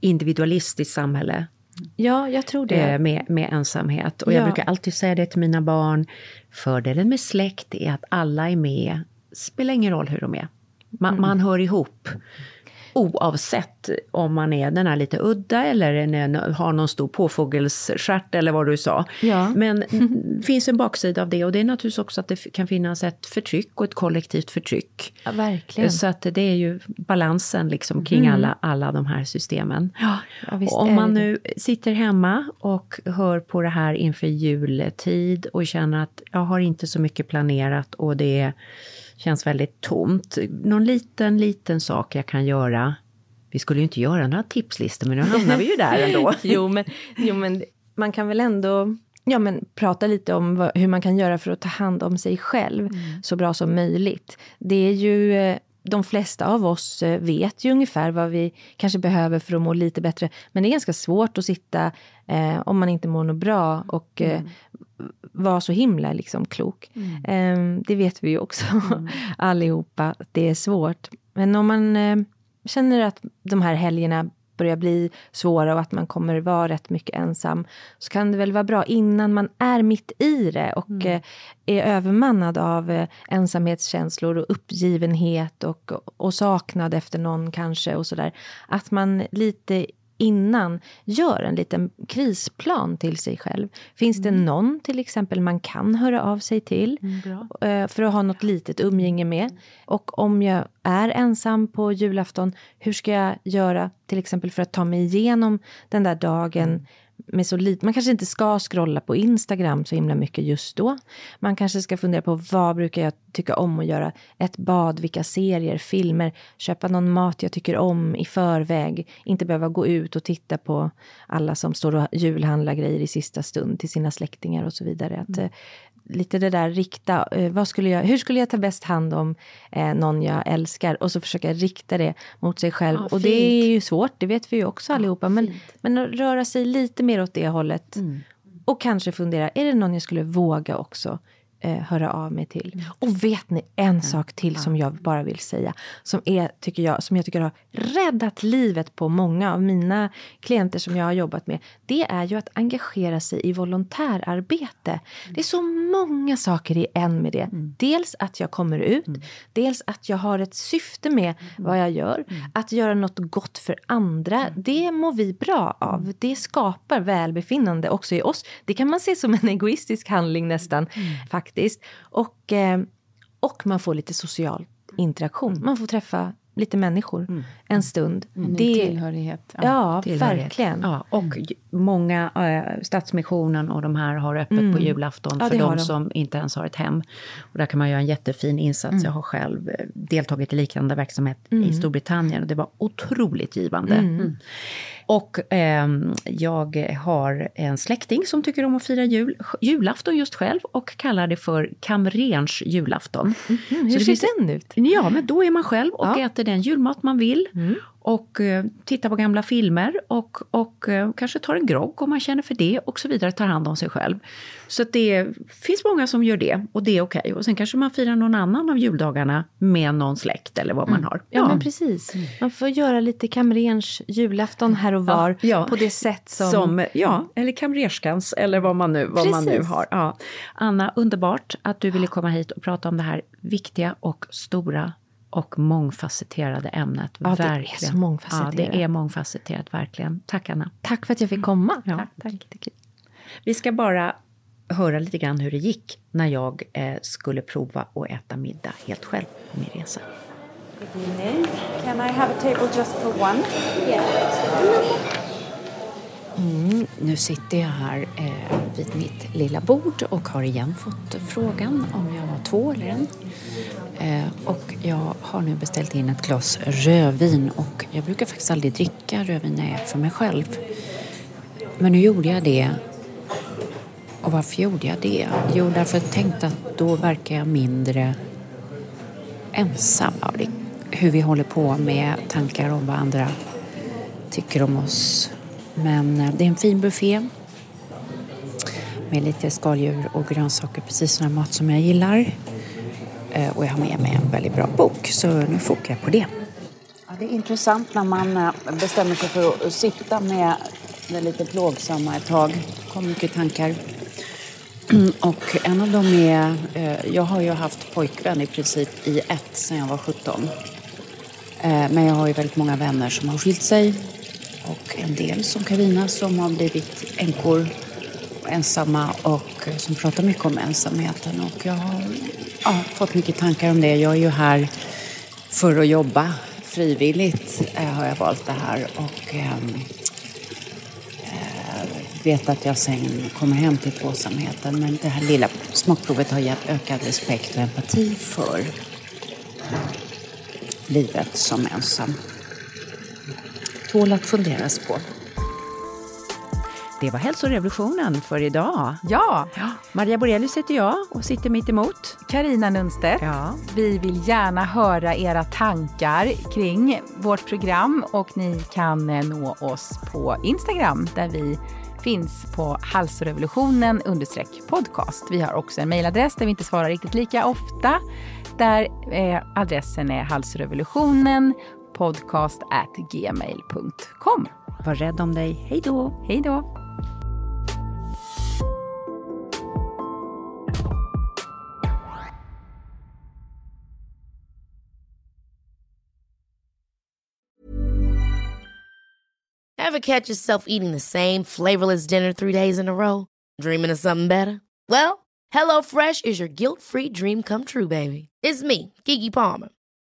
individualistiskt samhälle Ja, jag tror det. eh, med, med ensamhet. Och jag Ja. brukar alltid säga det till mina barn. Fördelen med släkt är att alla är med. Spelar ingen roll hur de är. Man, Mm. man hör ihop. Oavsett om man är den här lite udda eller en, har någon stor påfågelsstjärt eller vad du sa. Ja. Men det finns en baksida av det och det är naturligtvis också att det kan finnas ett förtryck och ett kollektivt förtryck. Ja, verkligen. Så att det är ju balansen liksom kring alla, alla de här systemen. Ja, och om är man nu sitter hemma och hör på det här inför jultid och känner att jag har inte så mycket planerat och det känns väldigt tomt. Någon liten, liten sak jag kan göra. Vi skulle ju inte göra några tipslistor, men nu hamnar vi ju där ändå. jo, men, jo, men man kan väl ändå ja, men, prata lite om vad, hur man kan göra för att ta hand om sig själv så bra som möjligt. Det är ju... eh, De flesta av oss eh, vet ju ungefär vad vi kanske behöver för att må lite bättre. Men det är ganska svårt att sitta, eh, om man inte mår något bra, och eh, vara så himla liksom, klok. Eh, det vet vi ju också allihopa, att det är svårt. Men om man eh, känner att de här helgerna börjar bli svåra och att man kommer vara rätt mycket ensam så kan det väl vara bra innan man är mitt i det och eh, är övermannad av eh, ensamhetskänslor och uppgivenhet och, och saknad efter någon kanske och sådär. Att man lite innan gör en liten krisplan till sig själv. Finns det någon till exempel man kan höra av sig till eh, för att ha något litet umgänge med? Och om jag är ensam på julafton, hur ska jag göra till exempel för att ta mig igenom den där dagen med så lite. Man kanske inte ska scrolla på Instagram så himla mycket just då. Man kanske ska fundera på vad brukar jag tycka om att göra? Ett bad, vilka serier, filmer, köpa någon mat jag tycker om i förväg. Inte behöva gå ut och titta på alla som står och julhandlar grejer i sista stund till sina släktingar och så vidare. Att, mm lite det där rikta, eh, vad skulle jag, hur skulle jag ta bäst hand om eh, någon jag älskar? Och så försöka rikta det mot sig själv. Ja, och det är ju svårt, det vet vi ju också allihopa. Ja, men, men att röra sig lite mer åt det hållet. Mm. Och kanske fundera, är det någon jag skulle våga också eh, höra av mig till. Mm. Och vet ni en mm. sak till som jag bara vill säga, som, är, tycker jag, som jag tycker har räddat livet på många av mina klienter som jag har jobbat med. Det är ju att engagera sig i volontärarbete. Mm. Det är så många saker i en med det. Dels att jag kommer ut, dels att jag har ett syfte med vad jag gör. Att göra något gott för andra, det mår vi bra av. Det skapar välbefinnande också i oss. Det kan man se som en egoistisk handling nästan. Faktiskt faktiskt. Och, eh, och man får lite social interaktion. Mm. Man får träffa lite människor mm. en stund. Mm. Det, tillhörighet. Ja, ja tillhörighet. verkligen. Ja, och mm. många, äh, Stadsmissionen och de här har öppet mm. på julafton ja, för de, de som inte ens har ett hem. Och där kan man göra en jättefin insats. Mm. Jag har själv eh, deltagit i liknande verksamhet i mm. Storbritannien och det var otroligt givande. Och eh, jag har en släkting som tycker om att fira jul, julafton just själv och kallar det för kamrerns julafton. Mm, hur ser den ut? Ja, men då är man själv och ja. äter den julmat man vill. Mm och eh, tittar på gamla filmer och, och eh, kanske tar en grogg om man känner för det och så vidare, tar hand om sig själv. Så det finns många som gör det och det är okej. Okay. Och sen kanske man firar någon annan av juldagarna med någon släkt eller vad mm. man har. Ja, ja men precis. Man får göra lite kamrerns julafton här och var ja, ja. på det sätt som... som... Ja, eller kamrerskans eller vad man nu, vad man nu har. Ja. Anna, underbart att du ville komma hit och prata om det här viktiga och stora och mångfacetterade ämnet. Ja, verkligen. det är så mångfacetterat. Ja, det är mångfacetterat, verkligen. Tack, Anna. Tack för att jag fick komma. Ja, tack. tack. Vi ska bara höra lite grann hur det gick när jag eh, skulle prova att äta middag helt själv på min resa. Good evening. Can I have a table just for one? Yeah. Mm, nu sitter jag här eh, vid mitt lilla bord och har igen fått frågan om jag var två eller en. Eh, och jag har nu beställt in ett glas rödvin och jag brukar faktiskt aldrig dricka rödvin när jag är för mig själv. Men nu gjorde jag det. Och varför gjorde jag det? Jo, därför att jag tänkte att då verkar jag mindre ensam. av det, hur vi håller på med tankar om vad andra tycker om oss men eh, det är en fin buffé med lite skaldjur och grönsaker, precis sån mat som jag gillar. Eh, och jag har med mig en väldigt bra bok, så nu fokar jag på det. Ja, det är intressant när man eh, bestämmer sig för att sitta med det lite plågsamma ett tag. Det kommer mycket tankar. Och en av dem är, jag har ju haft pojkvän i princip i ett sedan jag var 17. Men jag har ju väldigt många vänner som har skilt sig och en del som Karina som har blivit änkor ensamma och eh, som pratar mycket om ensamheten. Och jag har ja, fått mycket tankar om det. Jag är ju här för att jobba frivilligt eh, har jag valt det här och ehm, eh, vet att jag sen kommer hem till tvåsamheten. Men det här lilla smakprovet har gett ökad respekt och empati för livet som ensam tål att funderas på. Det var hälsorevolutionen för idag. Ja! ja. Maria Borelius heter jag och sitter mitt emot. Karina Nunstedt. Ja. Vi vill gärna höra era tankar kring vårt program och ni kan eh, nå oss på Instagram där vi finns på halsrevolutionen podcast. Vi har också en mejladress där vi inte svarar riktigt lika ofta. Där eh, adressen är halsrevolutionen podcast at gmail.com. Var rädd om dig. Hej då! Hej då! Ever catch yourself eating the same flavorless dinner three days in a row? Dreaming of something better? Well, HelloFresh is your guilt-free dream come true, baby. It's me, Gigi Palmer.